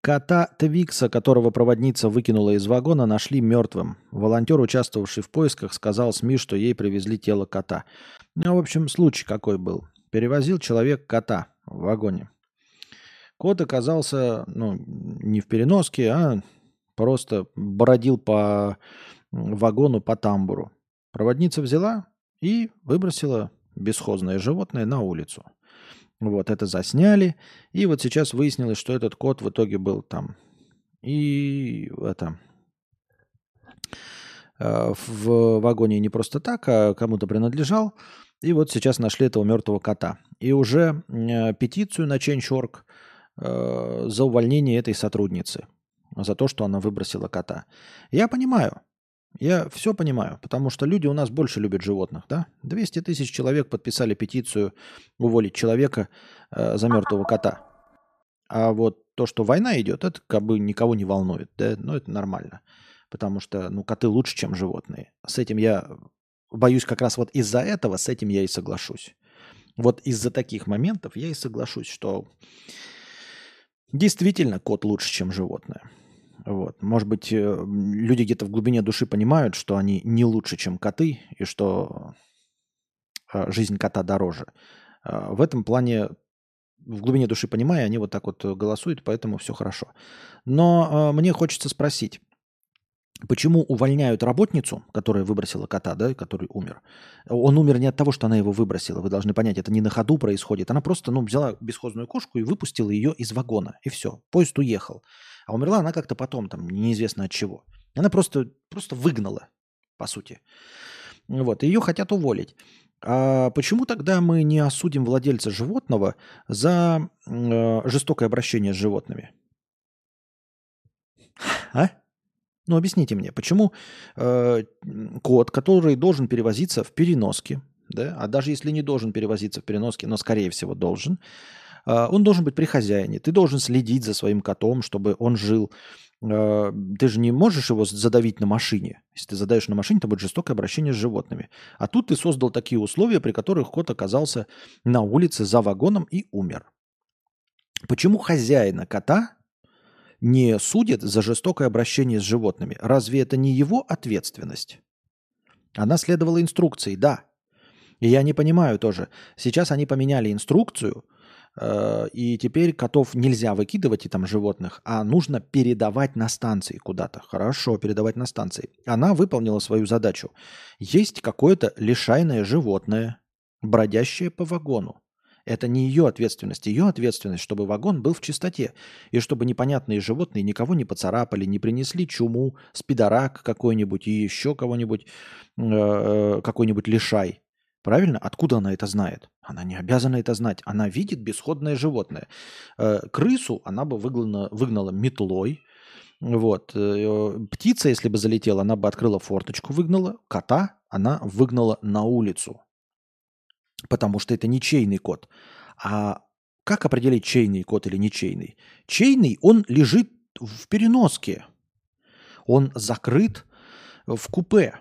Speaker 1: Кота Твикса, которого проводница выкинула из вагона, нашли мертвым. Волонтер, участвовавший в поисках, сказал СМИ, что ей привезли тело кота. Ну, в общем, случай какой был. Перевозил человек кота в вагоне. Кот оказался, ну, не в переноске, а просто бродил по вагону, по тамбуру. Проводница взяла и выбросила бесхозное животное на улицу. Вот это засняли. И вот сейчас выяснилось, что этот код в итоге был там. И это э, в вагоне не просто так, а кому-то принадлежал. И вот сейчас нашли этого мертвого кота. И уже э, петицию на Change.org э, за увольнение этой сотрудницы. За то, что она выбросила кота. Я понимаю, я все понимаю, потому что люди у нас больше любят животных, да? 200 тысяч человек подписали петицию уволить человека э, за мертвого кота. А вот то, что война идет, это как бы никого не волнует, да, ну это нормально. Потому что, ну, коты лучше, чем животные. С этим я боюсь как раз вот из-за этого, с этим я и соглашусь. Вот из-за таких моментов я и соглашусь, что действительно кот лучше, чем животное. Вот. Может быть, э, люди где-то в глубине души понимают, что они не лучше, чем коты, и что э, жизнь кота дороже. А, в этом плане, в глубине души понимая, они вот так вот голосуют, поэтому все хорошо. Но э, мне хочется спросить, Почему увольняют работницу, которая выбросила кота, да, который умер? Он умер не от того, что она его выбросила. Вы должны понять, это не на ходу происходит. Она просто ну, взяла бесхозную кошку и выпустила ее из вагона. И все. Поезд уехал. А умерла она как-то потом, там, неизвестно от чего. Она просто, просто выгнала, по сути. Вот. Ее хотят уволить. А почему тогда мы не осудим владельца животного за э, жестокое обращение с животными? А? Ну, объясните мне, почему э, код, который должен перевозиться в переноске, да, а даже если не должен перевозиться в переноске, но скорее всего должен, он должен быть при хозяине. Ты должен следить за своим котом, чтобы он жил. Э, ты же не можешь его задавить на машине. Если ты задаешь на машине, то будет жестокое обращение с животными. А тут ты создал такие условия, при которых кот оказался на улице за вагоном и умер. Почему хозяина кота не судит за жестокое обращение с животными. Разве это не его ответственность? Она следовала инструкции, да. И я не понимаю тоже. Сейчас они поменяли инструкцию, и теперь котов нельзя выкидывать и там животных, а нужно передавать на станции куда-то. Хорошо, передавать на станции. Она выполнила свою задачу. Есть какое-то лишайное животное, бродящее по вагону. Это не ее ответственность. Ее ответственность, чтобы вагон был в чистоте. И чтобы непонятные животные никого не поцарапали, не принесли чуму, спидорак какой-нибудь и еще кого-нибудь, э, э, какой-нибудь лишай. Правильно? Откуда она это знает? Она не обязана это знать. Она видит бесходное животное. Э, крысу она бы выгнала, выгнала метлой. Вот. Птица, если бы залетела, она бы открыла форточку, выгнала. Кота она выгнала на улицу потому что это не чейный код. А как определить чейный код или ничейный? Чейный, он лежит в переноске. Он закрыт в купе.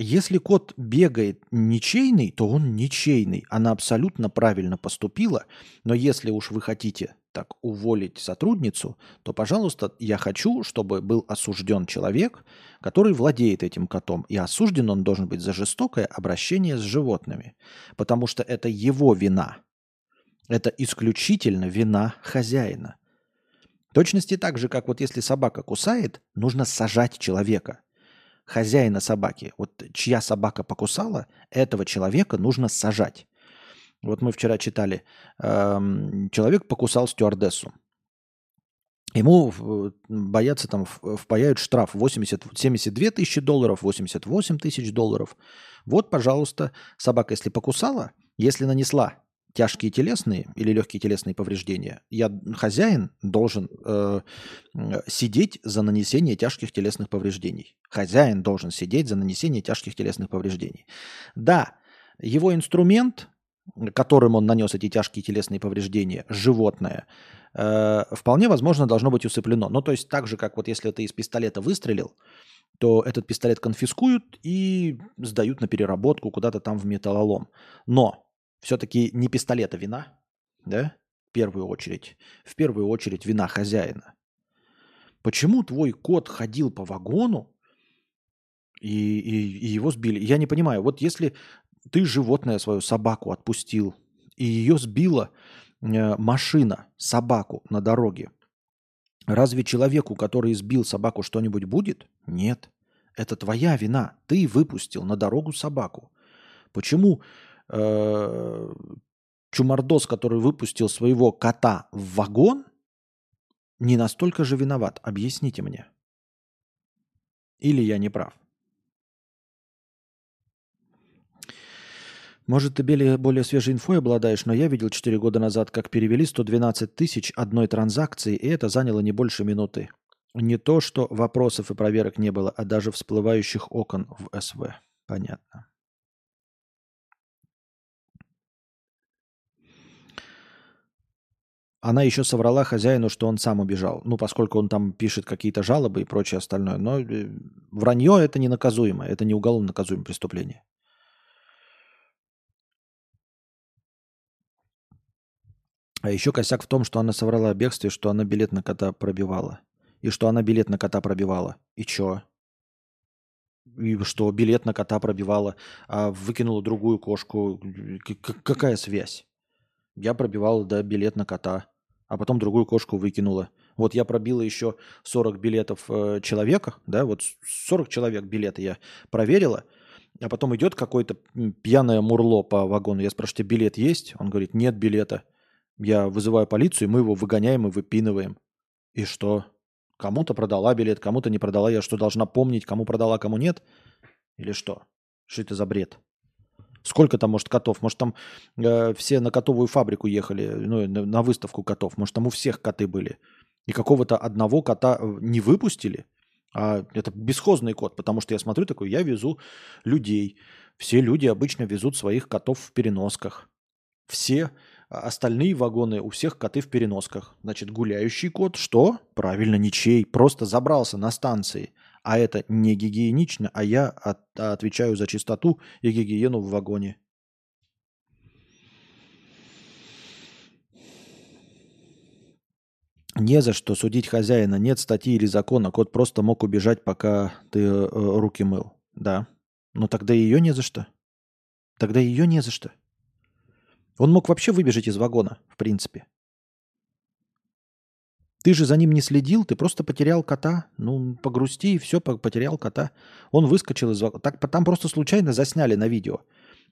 Speaker 1: Если код бегает ничейный, то он ничейный. Она абсолютно правильно поступила. Но если уж вы хотите так уволить сотрудницу, то, пожалуйста, я хочу, чтобы был осужден человек, который владеет этим котом. И осужден он должен быть за жестокое обращение с животными. Потому что это его вина. Это исключительно вина хозяина. В точности так же, как вот если собака кусает, нужно сажать человека. Хозяина собаки. Вот чья собака покусала, этого человека нужно сажать. Вот мы вчера читали, эм, человек покусал стюардессу. Ему боятся там впаяют штраф 80, 72 тысячи долларов, 88 тысяч долларов. Вот, пожалуйста, собака, если покусала, если нанесла тяжкие телесные или легкие телесные повреждения, я хозяин должен э, сидеть за нанесение тяжких телесных повреждений. Хозяин должен сидеть за нанесение тяжких телесных повреждений. Да, его инструмент которым он нанес эти тяжкие телесные повреждения, животное, э, вполне возможно должно быть усыплено. Ну, то есть так же, как вот если ты из пистолета выстрелил, то этот пистолет конфискуют и сдают на переработку куда-то там в металлолом. Но все-таки не пистолета вина, да, в первую очередь. В первую очередь вина хозяина. Почему твой кот ходил по вагону и, и, и его сбили? Я не понимаю. Вот если ты животное свою собаку отпустил, и ее сбила э, машина, собаку на дороге. Разве человеку, который сбил собаку, что-нибудь будет? Нет. Это твоя вина. Ты выпустил на дорогу собаку. Почему э, чумардос, который выпустил своего кота в вагон, не настолько же виноват? Объясните мне. Или я не прав? Может, ты более, более свежей инфой обладаешь, но я видел 4 года назад, как перевели 112 тысяч одной транзакции, и это заняло не больше минуты. Не то, что вопросов и проверок не было, а даже всплывающих окон в СВ. Понятно. Она еще соврала хозяину, что он сам убежал. Ну, поскольку он там пишет какие-то жалобы и прочее остальное. Но э, вранье это не наказуемо. Это не уголовно наказуемое преступление. А еще косяк в том, что она соврала о бегстве, что она билет на кота пробивала. И что она билет на кота пробивала. И чё? И что билет на кота пробивала, а выкинула другую кошку. Какая связь? Я пробивала, да, билет на кота, а потом другую кошку выкинула. Вот я пробила еще 40 билетов э, человека, да, вот 40 человек билеты я проверила, а потом идет какой-то пьяное мурло по вагону. Я спрашиваю, тебе билет есть? Он говорит, нет билета. Я вызываю полицию, мы его выгоняем и выпинываем. И что? Кому-то продала билет, кому-то не продала. Я что, должна помнить, кому продала, кому нет? Или что? Что это за бред? Сколько там, может, котов? Может, там э, все на котовую фабрику ехали, ну, на, на выставку котов. Может, там у всех коты были. И какого-то одного кота э, не выпустили. А это бесхозный кот, потому что я смотрю такой, я везу людей. Все люди обычно везут своих котов в переносках. Все остальные вагоны у всех коты в переносках. Значит, гуляющий кот, что? Правильно, ничей. Просто забрался на станции. А это не гигиенично, а я от, отвечаю за чистоту и гигиену в вагоне. Не за что судить хозяина. Нет статьи или закона. Кот просто мог убежать, пока ты э, руки мыл. Да. Но тогда ее не за что. Тогда ее не за что. Он мог вообще выбежать из вагона, в принципе. Ты же за ним не следил, ты просто потерял кота. Ну, погрусти и все, потерял кота. Он выскочил из. Так, там просто случайно засняли на видео.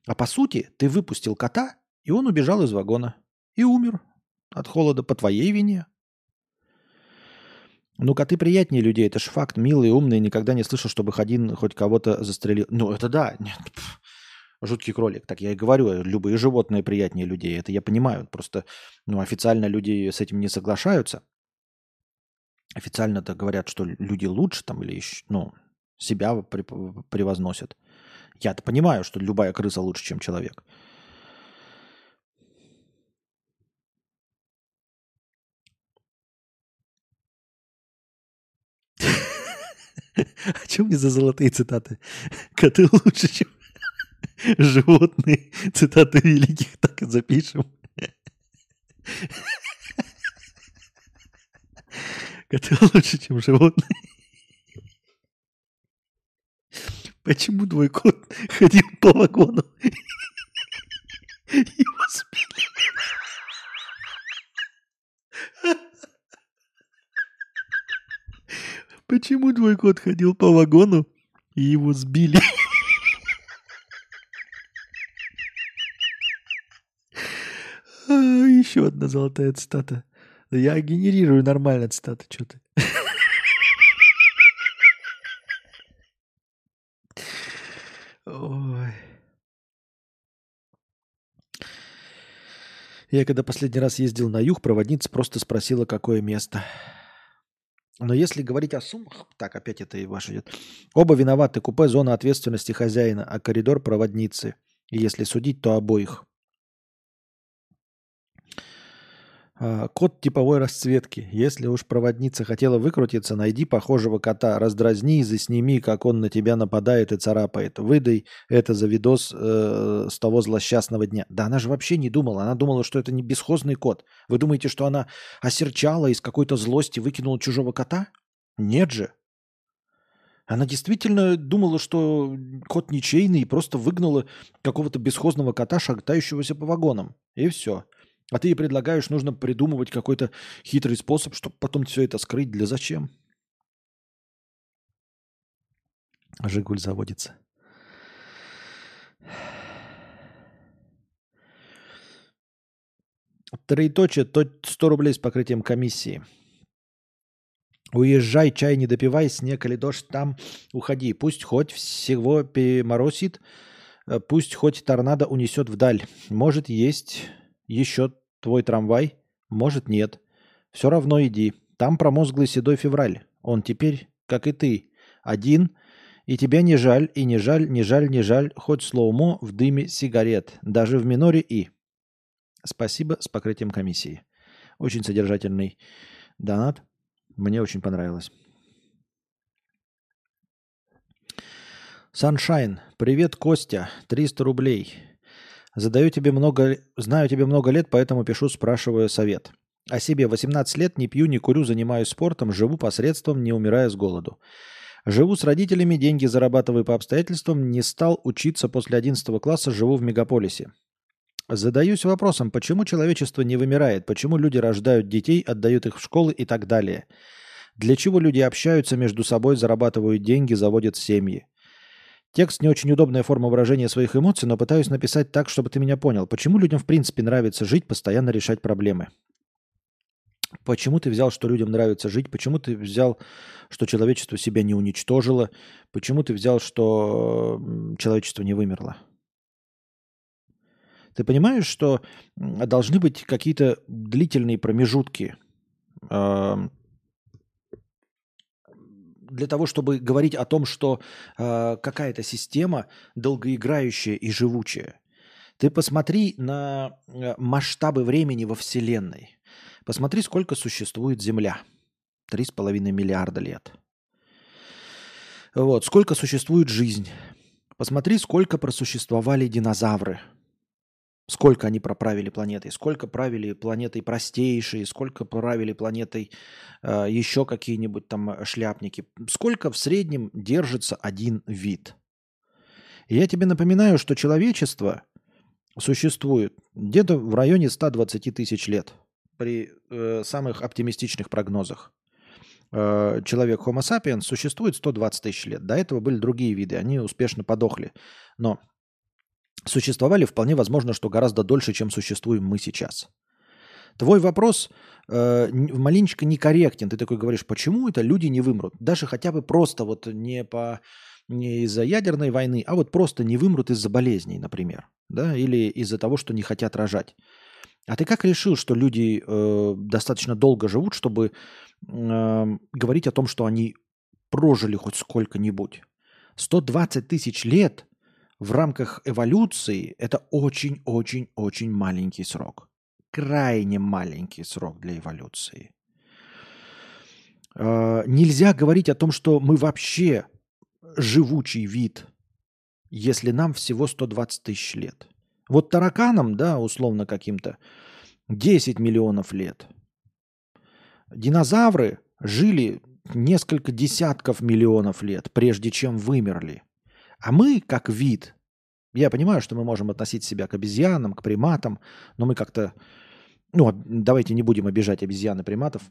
Speaker 1: А по сути, ты выпустил кота, и он убежал из вагона. И умер от холода по твоей вине. Ну, коты приятнее людей, это ж факт. Милые, умные, никогда не слышал, чтобы один хоть кого-то застрелил. Ну, это да. Нет, жуткий кролик. Так я и говорю, любые животные приятнее людей. Это я понимаю. Просто ну, официально люди с этим не соглашаются. Официально-то говорят, что люди лучше там или еще, ну, себя превозносят. Я-то понимаю, что любая крыса лучше, чем человек. [LAUGHS] А чем мне за золотые цитаты? Коты лучше, чем животные, цитаты великих, так и запишем. [LAUGHS] Коты лучше, чем животные. Почему твой кот [LAUGHS] ходил по вагону? [LAUGHS] Его сбили. Почему твой кот ходил по вагону и его сбили? Еще одна золотая цитата. Я генерирую нормально цитаты, что ты. Ой. Я когда последний раз ездил на юг, проводница просто спросила, какое место. Но если говорить о суммах, так, опять это и ваше идет. Оба виноваты. Купе – зона ответственности хозяина, а коридор – проводницы. И если судить, то обоих. А, код типовой расцветки. Если уж проводница хотела выкрутиться, найди похожего кота, раздразни и засними, как он на тебя нападает и царапает. Выдай это за видос э, с того злосчастного дня. Да она же вообще не думала. Она думала, что это не бесхозный кот. Вы думаете, что она осерчала из какой-то злости выкинула чужого кота? Нет же. Она действительно думала, что кот ничейный и просто выгнала какого-то бесхозного кота, шагтающегося по вагонам. И все. А ты ей предлагаешь, нужно придумывать какой-то хитрый способ, чтобы потом все это скрыть. Для зачем? Жигуль заводится. Троеточие, то 100 рублей с покрытием комиссии. Уезжай, чай не допивай, снег или дождь там, уходи. Пусть хоть всего переморосит, э, пусть хоть торнадо унесет вдаль. Может, есть еще твой трамвай? Может, нет. Все равно иди. Там промозглый седой февраль. Он теперь, как и ты, один, и тебя не жаль, и не жаль, не жаль, не жаль, хоть слоумо в дыме сигарет, даже в миноре и. Спасибо с покрытием комиссии. Очень содержательный донат. Мне очень понравилось. Саншайн. Привет, Костя. 300 рублей. Задаю тебе много... Знаю тебе много лет, поэтому пишу, спрашиваю совет. О себе 18 лет не пью, не курю, занимаюсь спортом, живу посредством, не умирая с голоду. Живу с родителями, деньги зарабатываю по обстоятельствам, не стал учиться после 11 класса, живу в мегаполисе. Задаюсь вопросом, почему человечество не вымирает, почему люди рождают детей, отдают их в школы и так далее. Для чего люди общаются между собой, зарабатывают деньги, заводят семьи. Текст не очень удобная форма выражения своих эмоций, но пытаюсь написать так, чтобы ты меня понял. Почему людям в принципе нравится жить, постоянно решать проблемы? Почему ты взял, что людям нравится жить? Почему ты взял, что человечество себя не уничтожило? Почему ты взял, что человечество не вымерло? Ты понимаешь, что должны быть какие-то длительные промежутки для того, чтобы говорить о том, что э, какая-то система долгоиграющая и живучая. Ты посмотри на э, масштабы времени во Вселенной. Посмотри, сколько существует Земля. Три с половиной миллиарда лет. Вот, сколько существует жизнь. Посмотри, сколько просуществовали динозавры. Сколько они проправили планетой, сколько правили планетой простейшие, сколько правили планетой э, еще какие-нибудь там шляпники. Сколько в среднем держится один вид. И я тебе напоминаю, что человечество существует где-то в районе 120 тысяч лет – при э, самых оптимистичных прогнозах э, человек Homo sapiens существует 120 тысяч лет. До этого были другие виды, они успешно подохли. Но существовали вполне возможно, что гораздо дольше, чем существуем мы сейчас. Твой вопрос э, маленечко некорректен. Ты такой говоришь, почему это люди не вымрут? Даже хотя бы просто вот не по не из-за ядерной войны, а вот просто не вымрут из-за болезней, например, да, или из-за того, что не хотят рожать. А ты как решил, что люди э, достаточно долго живут, чтобы э, говорить о том, что они прожили хоть сколько-нибудь? 120 тысяч лет в рамках эволюции – это очень-очень-очень маленький срок. Крайне маленький срок для эволюции. Э, нельзя говорить о том, что мы вообще живучий вид, если нам всего 120 тысяч лет – вот тараканам, да, условно каким-то, 10 миллионов лет. Динозавры жили несколько десятков миллионов лет, прежде чем вымерли. А мы, как вид, я понимаю, что мы можем относить себя к обезьянам, к приматам, но мы как-то, ну, давайте не будем обижать обезьян и приматов,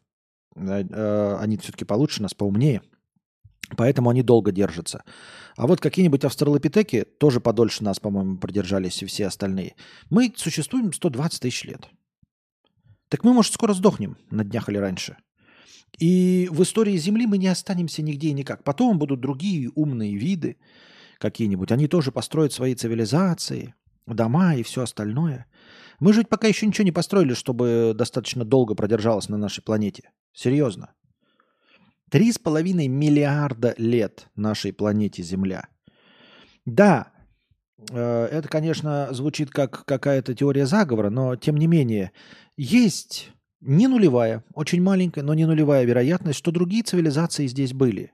Speaker 1: э, э, они все-таки получше нас, поумнее – Поэтому они долго держатся. А вот какие-нибудь австралопитеки тоже подольше нас, по-моему, продержались и все остальные. Мы существуем 120 тысяч лет. Так мы, может, скоро сдохнем на днях или раньше. И в истории Земли мы не останемся нигде и никак. Потом будут другие умные виды какие-нибудь. Они тоже построят свои цивилизации, дома и все остальное. Мы же пока еще ничего не построили, чтобы достаточно долго продержалось на нашей планете. Серьезно. Три с половиной миллиарда лет нашей планете Земля. Да, э, это, конечно, звучит как какая-то теория заговора, но тем не менее есть не нулевая, очень маленькая, но не нулевая вероятность, что другие цивилизации здесь были.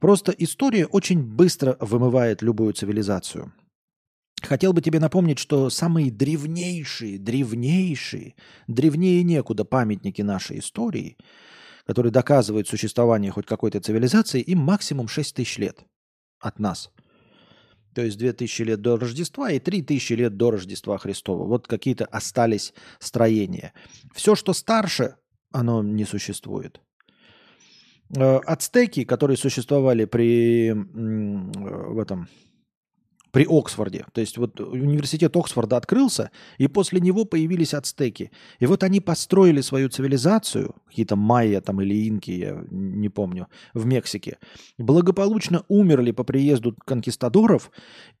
Speaker 1: Просто история очень быстро вымывает любую цивилизацию. Хотел бы тебе напомнить, что самые древнейшие, древнейшие, древнее некуда памятники нашей истории – которые доказывают существование хоть какой-то цивилизации, им максимум 6 тысяч лет от нас. То есть 2000 лет до Рождества и 3000 лет до Рождества Христова. Вот какие-то остались строения. Все, что старше, оно не существует. Э, ацтеки, которые существовали при в этом при Оксфорде. То есть вот университет Оксфорда открылся, и после него появились ацтеки. И вот они построили свою цивилизацию, какие-то майя там или инки, я не помню, в Мексике. Благополучно умерли по приезду конкистадоров,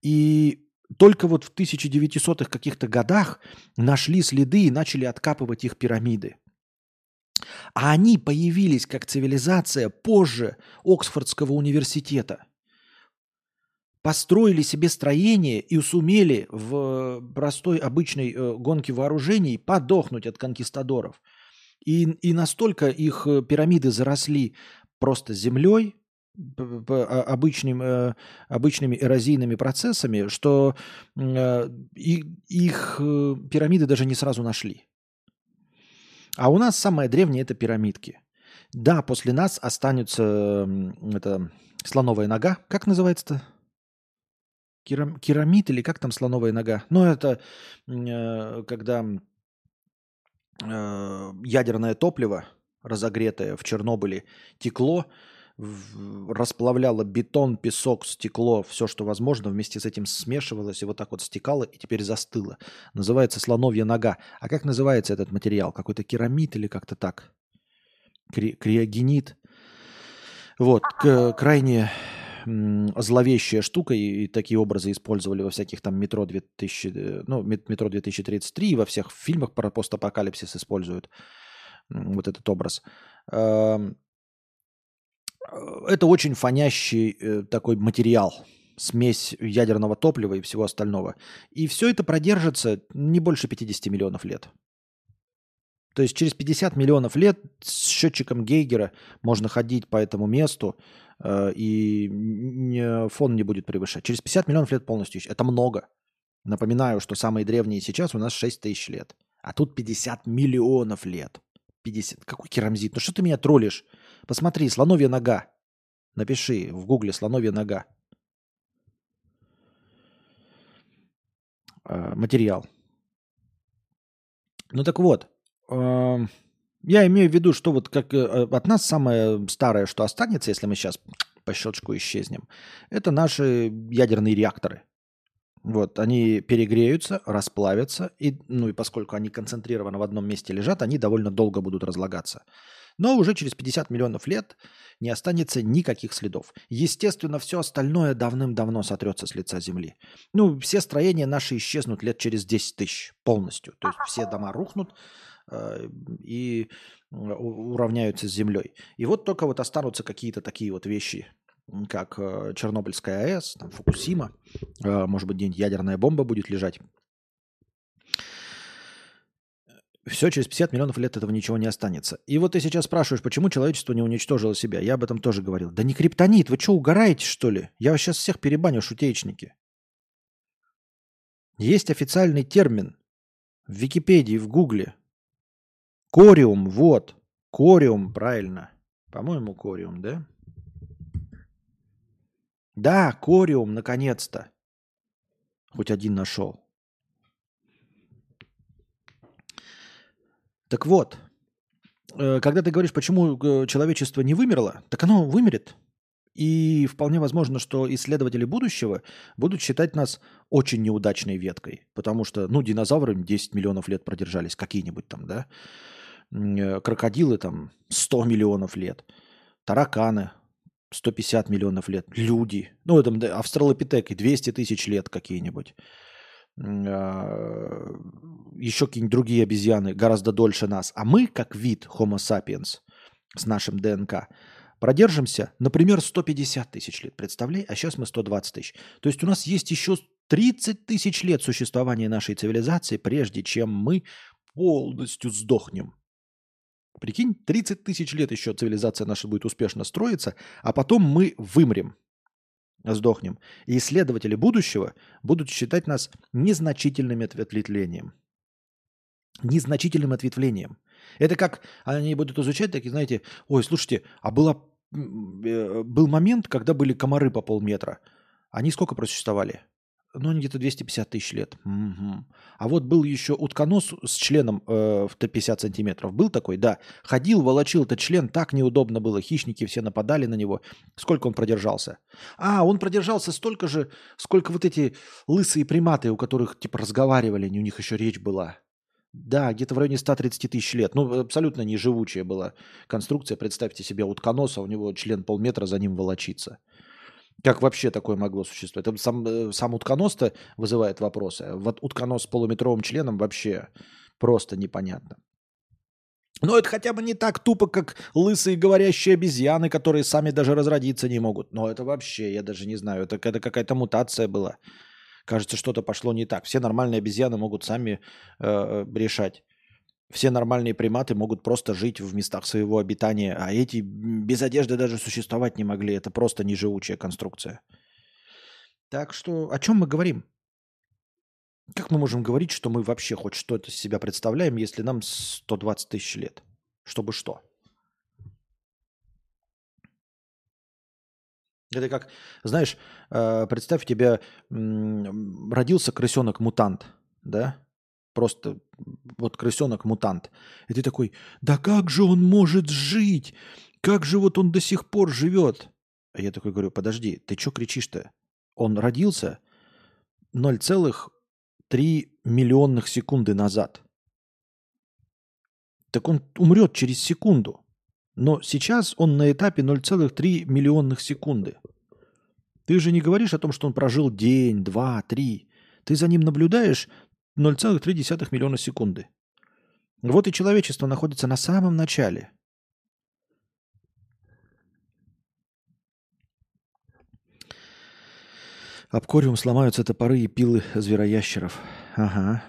Speaker 1: и только вот в 1900-х каких-то годах нашли следы и начали откапывать их пирамиды. А они появились как цивилизация позже Оксфордского университета – построили себе строение и сумели в простой обычной э, гонке вооружений подохнуть от конкистадоров. И, и настолько их э, пирамиды заросли просто землей, а, обычным, э, обычными эрозийными процессами, что их пирамиды даже не сразу нашли. А у нас самое древнее – это пирамидки. Да, после нас останется это, слоновая нога. Как называется-то? Керам, керамид или как там слоновая нога? Ну, это э, когда э, ядерное топливо, разогретое в Чернобыле, текло, в, расплавляло бетон, песок, стекло, все, что возможно, вместе с этим смешивалось и вот так вот стекало и теперь застыло. Называется слоновья нога. А как называется этот материал? Какой-то керамид или как-то так? Кри- криогенит. Вот, к- крайне зловещая штука, и, и такие образы использовали во всяких там метро 2000, э, ну, метро 2033, и во всех фильмах про постапокалипсис используют вот этот образ. Это очень фонящий э, такой материал, смесь ядерного топлива и всего остального. И все это продержится не больше 50 миллионов лет. То есть через 50 миллионов лет с счетчиком Гейгера можно ходить по этому месту, Э, и фон не будет превышать. Через 50 миллионов лет полностью. Это много. Напоминаю, что самые древние сейчас у нас 6 тысяч лет. А тут 50 миллионов лет. 50. Какой керамзит? Ну что ты меня троллишь? Посмотри, слоновья нога. Напиши в гугле слоновья нога. Э, материал. Ну так вот. Э, я имею в виду, что вот как э, от нас самое старое, что останется, если мы сейчас по щелчку исчезнем, это наши ядерные реакторы. Вот, они перегреются, расплавятся, и, ну и поскольку они концентрированно в одном месте лежат, они довольно долго будут разлагаться. Но уже через 50 миллионов лет не останется никаких следов. Естественно, все остальное давным-давно сотрется с лица Земли. Ну, все строения наши исчезнут лет через 10 тысяч полностью. То есть все дома рухнут, Э, и уравняются с землей. И вот только вот останутся какие-то такие вот вещи, как э, Чернобыльская АЭС, там, Фукусима, э, может быть, где-нибудь ядерная бомба будет лежать. Все, через 50 миллионов лет этого ничего не останется. И вот ты сейчас спрашиваешь, почему человечество не уничтожило себя. Я об этом тоже говорил. Да не криптонит, вы что, угораете, что ли? Я вас сейчас всех перебаню, шутеечники. Есть официальный термин в Википедии, в Гугле. Кориум, вот. Кориум, правильно. По-моему, кориум, да? Да, кориум, наконец-то. Хоть один нашел. Так вот, э, когда ты говоришь, почему э, человечество не вымерло, так оно вымерет. И вполне возможно, что исследователи будущего будут считать нас очень неудачной веткой. Потому что, ну, динозавры 10 миллионов лет продержались, какие-нибудь там, да? Э, крокодилы там 100 миллионов лет, тараканы 150 миллионов лет, люди, ну, там австралопитеки 200 тысяч лет какие-нибудь, еще какие-нибудь другие обезьяны гораздо дольше нас. А мы, как вид Homo sapiens с нашим ДНК, продержимся, например, 150 тысяч лет. Представляй, а сейчас мы 120 тысяч. То есть у нас есть еще 30 тысяч лет существования нашей цивилизации, прежде чем мы полностью сдохнем. Прикинь, 30 тысяч лет еще цивилизация наша будет успешно строиться, а потом мы вымрем, сдохнем. И исследователи будущего будут считать нас незначительным ответвлением. Незначительным ответвлением. Это как они будут изучать, такие, знаете, ой, слушайте, а было, э, был момент, когда были комары по полметра. Они сколько просуществовали? Ну, где-то 250 тысяч лет. Угу. А вот был еще утконос с членом э, в 50 сантиметров. Был такой, да. Ходил, волочил этот член, так неудобно было. Хищники все нападали на него. Сколько он продержался? А, он продержался столько же, сколько вот эти лысые приматы, у которых типа разговаривали, у них еще речь была. Да, где-то в районе 130 тысяч лет. Ну, абсолютно неживучая была конструкция. Представьте себе утконоса, у него член полметра за ним волочится. Как вообще такое могло существовать? Это сам, э, сам утконос-то вызывает вопросы. Вот утконос с полуметровым членом вообще просто непонятно. Но это хотя бы не так тупо, как лысые говорящие обезьяны, которые сами даже разродиться не могут. Но это вообще, я даже не знаю, это, это какая-то мутация была. Кажется, что-то пошло не так. Все нормальные обезьяны могут сами э, решать. Все нормальные приматы могут просто жить в местах своего обитания, а эти без одежды даже существовать не могли. Это просто неживучая конструкция. Так что о чем мы говорим? Как мы можем говорить, что мы вообще хоть что-то из себя представляем, если нам 120 тысяч лет? Чтобы что? Это как, знаешь, э, представь, у тебя родился крысенок-мутант, да? Просто вот крысенок-мутант. И ты такой, да как же он может жить? Как же вот он до сих пор живет? А я такой говорю, подожди, ты что кричишь-то? Он родился 0,3 миллионных секунды назад. Так он умрет через секунду. Но сейчас он на этапе 0,3 миллионных секунды. Ты же не говоришь о том, что он прожил день, два, три. Ты за ним наблюдаешь 0,3 миллиона секунды. Вот и человечество находится на самом начале. Об кориум сломаются топоры и пилы звероящеров. Ага.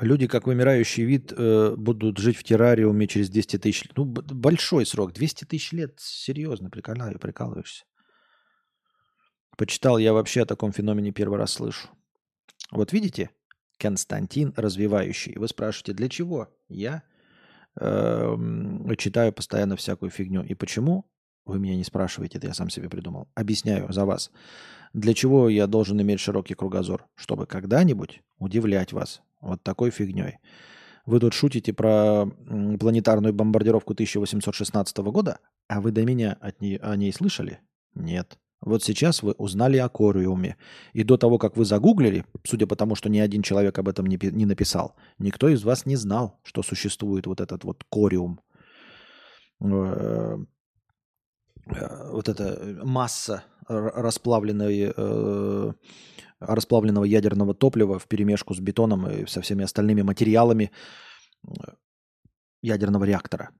Speaker 1: Люди, как вымирающий вид, э, будут жить в террариуме через 200 тысяч лет. Ну, большой срок. 200 тысяч лет. Серьезно, прикалываю, прикалываешься. Почитал я вообще о таком феномене первый раз слышу. Вот видите, Константин развивающий. Вы спрашиваете, для чего? Я э, читаю постоянно всякую фигню. И почему? Вы меня не спрашиваете, это я сам себе придумал. Объясняю за вас. Для чего я должен иметь широкий кругозор? Чтобы когда-нибудь удивлять вас вот такой фигней. Вы тут шутите про планетарную бомбардировку 1816 года, а вы до меня от ней, о ней слышали? Нет. Вот сейчас вы узнали о кориуме. И до того, как вы загуглили, судя по тому, что ни один человек об этом не, не написал, никто из вас не знал, что существует вот этот вот кориум. Э, э, вот эта масса расплавленной э, расплавленного ядерного топлива в перемешку с бетоном и со всеми остальными материалами э, ядерного реактора.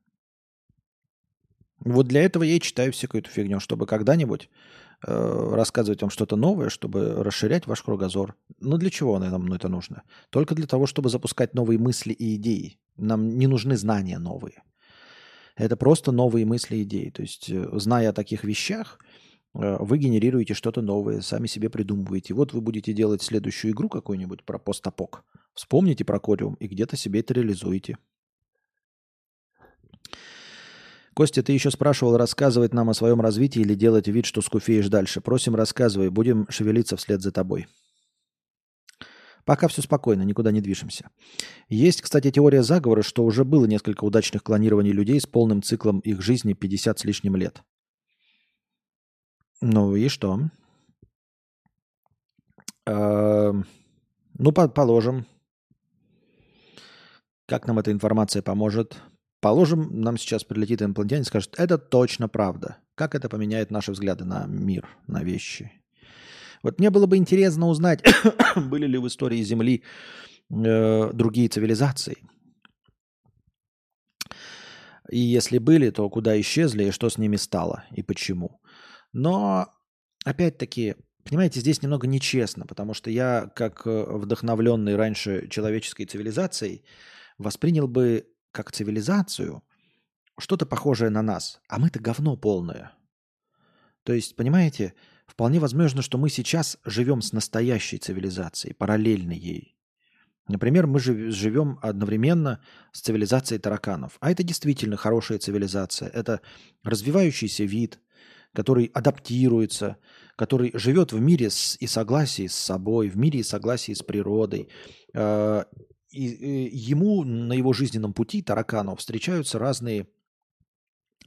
Speaker 1: Вот для этого я и читаю всякую эту фигню, чтобы когда-нибудь э, рассказывать вам что-то новое, чтобы расширять ваш кругозор. Но для чего нам это нужно? Только для того, чтобы запускать новые мысли и идеи. Нам не нужны знания новые. Это просто новые мысли и идеи. То есть, э, зная о таких вещах, вы генерируете что-то новое, сами себе придумываете. Вот вы будете делать следующую игру какую-нибудь про постапок. Вспомните про Кориум и где-то себе это реализуете. Костя, ты еще спрашивал, рассказывать нам о своем развитии или делать вид, что скуфеешь дальше. Просим, рассказывай, будем шевелиться вслед за тобой. Пока все спокойно, никуда не движемся. Есть, кстати, теория заговора, что уже было несколько удачных клонирований людей с полным циклом их жизни 50 с лишним лет. Ну и что? Эм, ну, положим. Как нам эта информация поможет? Положим, нам сейчас прилетит инопланетянин и скажет, это точно правда. Как это поменяет наши взгляды на мир, на вещи? Вот мне было бы интересно узнать, [COUGHS] были ли в истории Земли э, другие цивилизации. И если были, то куда исчезли и что с ними стало и почему. Но, опять-таки, понимаете, здесь немного нечестно, потому что я, как э, вдохновленный раньше человеческой цивилизацией, воспринял бы как цивилизацию что-то похожее на нас, а мы-то говно полное. То есть, понимаете, вполне возможно, что мы сейчас живем с настоящей цивилизацией, параллельно ей. Например, мы живем одновременно с цивилизацией тараканов. А это действительно хорошая цивилизация. Это развивающийся вид, который адаптируется, который живет в мире с, и согласии с собой, в мире и согласии с природой. Э, и, и ему на его жизненном пути, таракану, встречаются разные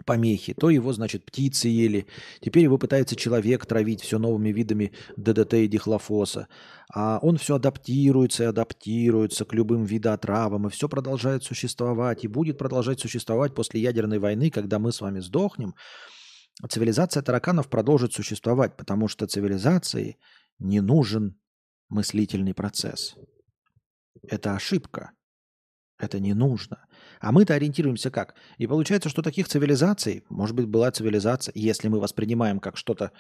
Speaker 1: помехи. То его, значит, птицы ели. Теперь его пытается человек травить все новыми видами ДДТ и дихлофоса. А он все адаптируется и адаптируется к любым видоотравам, и все продолжает существовать, и будет продолжать существовать после ядерной войны, когда мы с вами сдохнем цивилизация тараканов продолжит существовать, потому что цивилизации не нужен мыслительный процесс. Это ошибка. Это не нужно. А мы-то ориентируемся как? И получается, что таких цивилизаций, может быть, была цивилизация, если мы воспринимаем как что-то,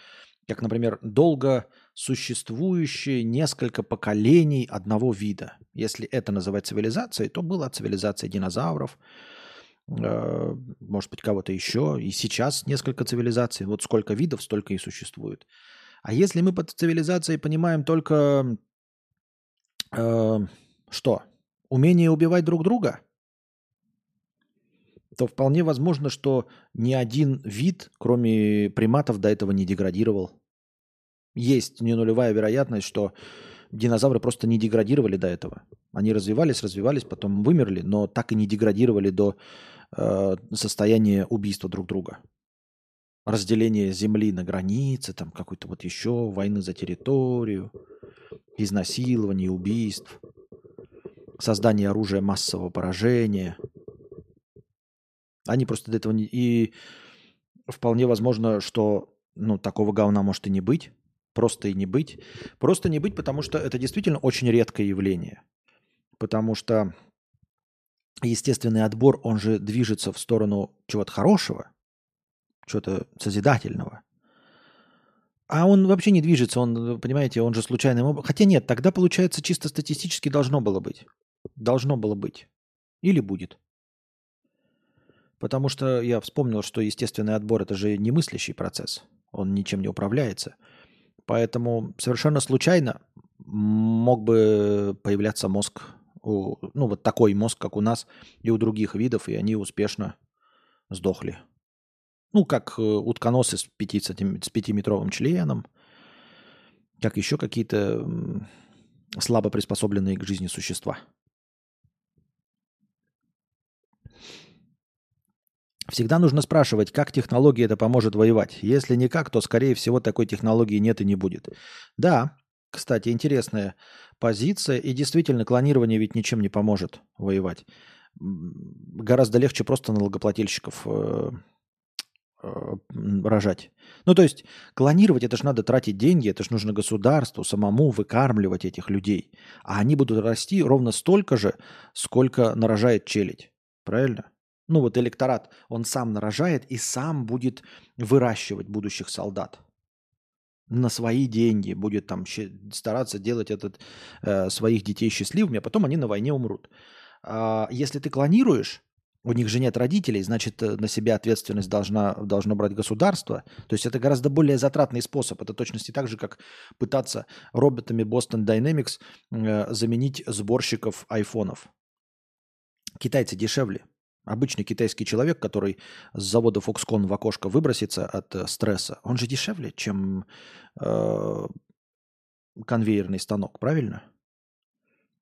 Speaker 1: как, например, долго существующее несколько поколений одного вида. Если это называть цивилизацией, то была цивилизация динозавров, может быть, кого-то еще. И сейчас несколько цивилизаций. Вот сколько видов, столько и существует. А если мы под цивилизацией понимаем только э, что? Умение убивать друг друга? То вполне возможно, что ни один вид, кроме приматов, до этого не деградировал. Есть не нулевая вероятность, что динозавры просто не деградировали до этого. Они развивались, развивались, потом вымерли, но так и не деградировали до э, состояния убийства друг друга разделение земли на границы, там какой-то вот еще войны за территорию, изнасилований, убийств, создание оружия массового поражения. Они просто до этого не... И вполне возможно, что ну, такого говна может и не быть. Просто и не быть. Просто не быть, потому что это действительно очень редкое явление. Потому что естественный отбор, он же движется в сторону чего-то хорошего – чего-то созидательного. А он вообще не движется, он, понимаете, он же случайным образом. Хотя нет, тогда, получается, чисто статистически должно было быть. Должно было быть. Или будет. Потому что я вспомнил, что естественный отбор – это же не мыслящий процесс. Он ничем не управляется. Поэтому совершенно случайно мог бы появляться мозг, у, ну вот такой мозг, как у нас и у других видов, и они успешно сдохли. Ну, как э, утконосы с, 5, с, этим, с пятиметровым членом, как еще какие-то слабо приспособленные к жизни существа. Всегда нужно спрашивать, как технология это поможет воевать. Если никак, то, скорее всего, такой технологии нет и не будет. Да, кстати, интересная позиция. И действительно, клонирование ведь ничем не поможет воевать. Гораздо легче просто налогоплательщиков э, Э, рожать. Ну, то есть клонировать, это же надо тратить деньги, это же нужно государству самому выкармливать этих людей. А они будут расти ровно столько же, сколько нарожает челядь. Правильно? Ну, вот электорат, он сам нарожает и сам будет выращивать будущих солдат на свои деньги, будет там стараться делать этот, э, своих детей счастливыми, а потом они на войне умрут. А если ты клонируешь, у них же нет родителей, значит, э, на себя ответственность должна, должно брать государство. То есть это гораздо более затратный способ. Это точности так же, как пытаться роботами Boston Dynamics э, заменить сборщиков айфонов. Китайцы дешевле. Обычный китайский человек, который с завода Foxconn в окошко выбросится от э, стресса, он же дешевле, чем э, конвейерный станок, правильно?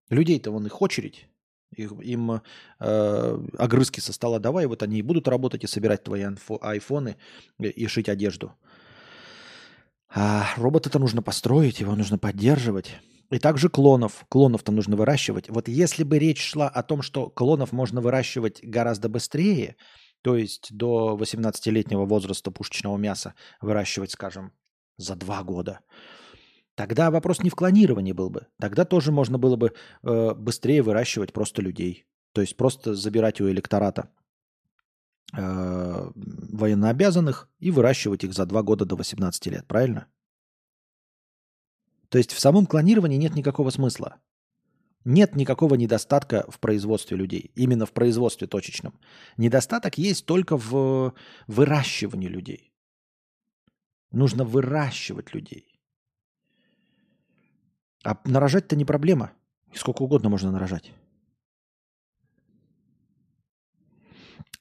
Speaker 1: Людей-то вон их очередь. Их, им э, огрызки со стола давай, вот они и будут работать и собирать твои айфоны и, и шить одежду. А робот это нужно построить, его нужно поддерживать. И также клонов. Клонов-то нужно выращивать. Вот если бы речь шла о том, что клонов можно выращивать гораздо быстрее, то есть до 18-летнего возраста пушечного мяса выращивать, скажем, за два года – Тогда вопрос не в клонировании был бы. Тогда тоже можно было бы э, быстрее выращивать просто людей. То есть просто забирать у электората э, военнообязанных и выращивать их за два года до 18 лет. Правильно? То есть в самом клонировании нет никакого смысла. Нет никакого недостатка в производстве людей. Именно в производстве точечном. Недостаток есть только в выращивании людей. Нужно выращивать людей. А нарожать-то не проблема. Сколько угодно можно нарожать.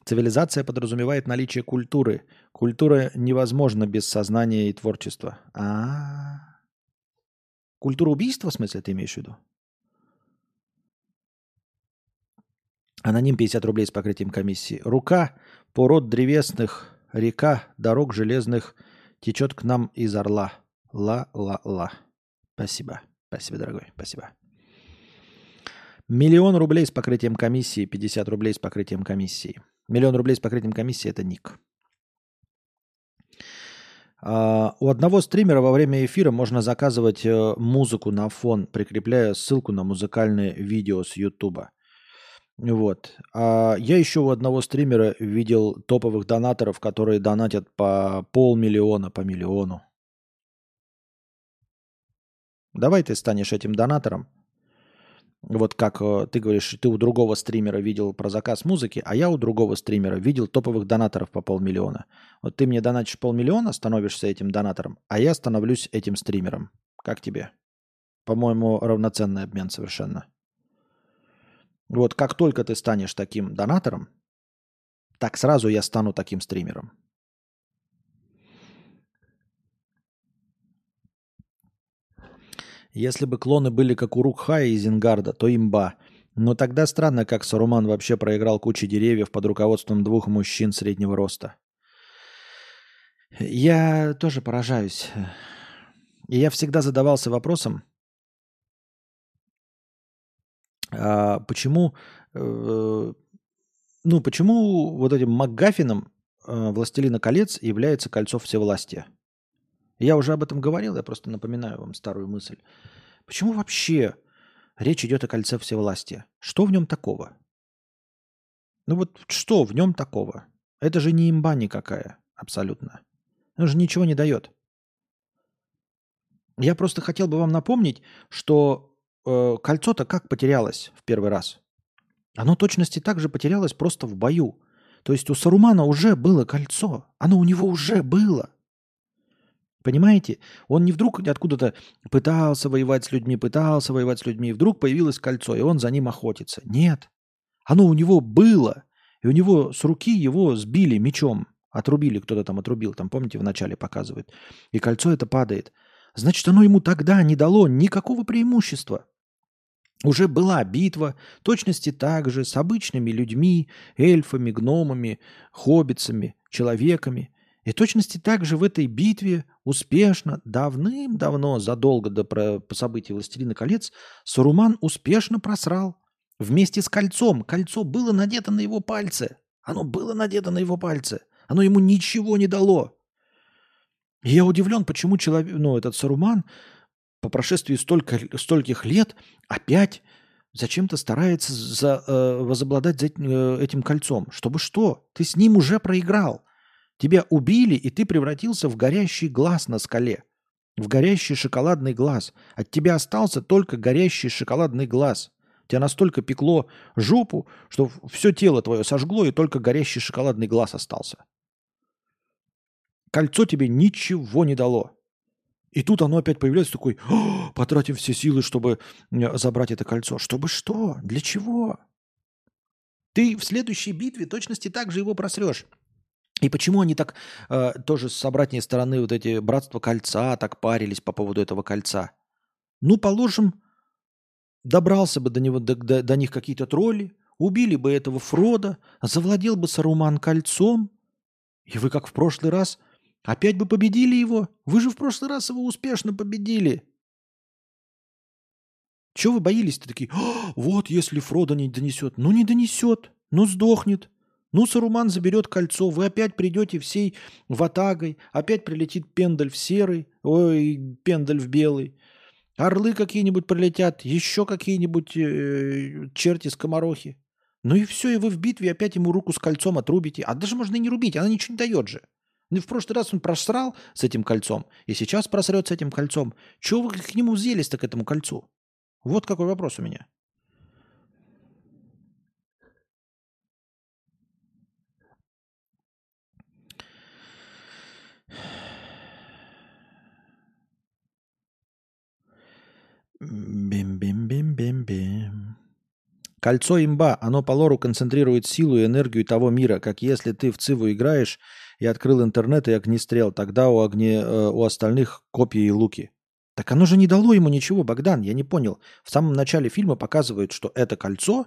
Speaker 1: Цивилизация подразумевает наличие культуры. Культура невозможна без сознания и творчества. А, -а, -а. Культура убийства, в смысле, ты имеешь в виду? Аноним 50 рублей с покрытием комиссии. Рука, пород древесных, река, дорог железных течет к нам из орла. Ла-ла-ла. Спасибо. Спасибо, дорогой, спасибо. Миллион рублей с покрытием комиссии, 50 рублей с покрытием комиссии. Миллион рублей с покрытием комиссии – это ник. А, у одного стримера во время эфира можно заказывать э, музыку на фон, прикрепляя ссылку на музыкальное видео с Ютуба. Вот. А я еще у одного стримера видел топовых донаторов, которые донатят по полмиллиона, по миллиону. Давай ты станешь этим донатором. Вот как э, ты говоришь, ты у другого стримера видел про заказ музыки, а я у другого стримера видел топовых донаторов по полмиллиона. Вот ты мне донатишь полмиллиона, становишься этим донатором, а я становлюсь этим стримером. Как тебе? По-моему, равноценный обмен совершенно. Вот как только ты станешь таким донатором, так сразу я стану таким стримером. Если бы клоны были как у Рукхая и Зингарда, то имба. Но тогда странно, как Саруман вообще проиграл кучу деревьев под руководством двух мужчин среднего роста. Я тоже поражаюсь. И я всегда задавался вопросом, а почему, э, ну, почему вот этим МакГаффином э, «Властелина колец» является кольцо всевластия? Я уже об этом говорил, я просто напоминаю вам старую мысль. Почему вообще речь идет о кольце всевластия? Что в нем такого? Ну вот что в нем такого? Это же не имба никакая, абсолютно. Он же ничего не дает. Я просто хотел бы вам напомнить, что э, кольцо-то как потерялось в первый раз? Оно точности так же потерялось просто в бою. То есть у Сарумана уже было кольцо. Оно у него уже было. Понимаете? Он не вдруг откуда-то пытался воевать с людьми, пытался воевать с людьми, и вдруг появилось кольцо, и он за ним охотится. Нет. Оно у него было, и у него с руки его сбили мечом. Отрубили, кто-то там отрубил, там, помните, вначале показывает. И кольцо это падает. Значит, оно ему тогда не дало никакого преимущества. Уже была битва, точности так же, с обычными людьми, эльфами, гномами, хоббицами, человеками. И точности так же в этой битве успешно, давным-давно, задолго до про, событий «Властелина колец», Саруман успешно просрал. Вместе с кольцом. Кольцо было надето на его пальце. Оно было надето на его пальце. Оно ему ничего не дало. И я удивлен, почему человек, ну, этот Саруман по прошествии столько, стольких лет опять зачем-то старается за, э, возобладать за, э, этим кольцом. Чтобы что? Ты с ним уже проиграл. Тебя убили, и ты превратился в горящий глаз на скале. В горящий шоколадный глаз. От тебя остался только горящий шоколадный глаз. Тебя настолько пекло жопу, что все тело твое сожгло, и только горящий шоколадный глаз остался. Кольцо тебе ничего не дало. И тут оно опять появляется такой, потратим все силы, чтобы забрать это кольцо. Чтобы что? Для чего? Ты в следующей битве точности так же его просрешь. И почему они так э, тоже с обратной стороны вот эти братства кольца так парились по поводу этого кольца? Ну, положим, добрался бы до, него, до, до, до них какие-то тролли, убили бы этого Фрода, завладел бы Саруман кольцом, и вы, как в прошлый раз, опять бы победили его. Вы же в прошлый раз его успешно победили. Чего вы боились-то такие? Вот если Фрода не донесет. Ну, не донесет. Ну, сдохнет. Ну, Саруман заберет кольцо, вы опять придете всей ватагой, опять прилетит пендель в серый, ой, пендель в белый. Орлы какие-нибудь прилетят, еще какие-нибудь э, черти-скоморохи. Ну и все, и вы в битве опять ему руку с кольцом отрубите. А даже можно и не рубить, она ничего не дает же. Ну, в прошлый раз он просрал с этим кольцом, и сейчас просрет с этим кольцом. Чего вы к нему взялись-то к этому кольцу? Вот какой вопрос у меня. Бим-бим-бим-бим-бим. Кольцо имба, оно по лору концентрирует силу и энергию того мира, как если ты в Циву играешь и открыл интернет и огнестрел, тогда у, огне, э, у остальных копии и луки. Так оно же не дало ему ничего, Богдан, я не понял. В самом начале фильма показывают, что это кольцо,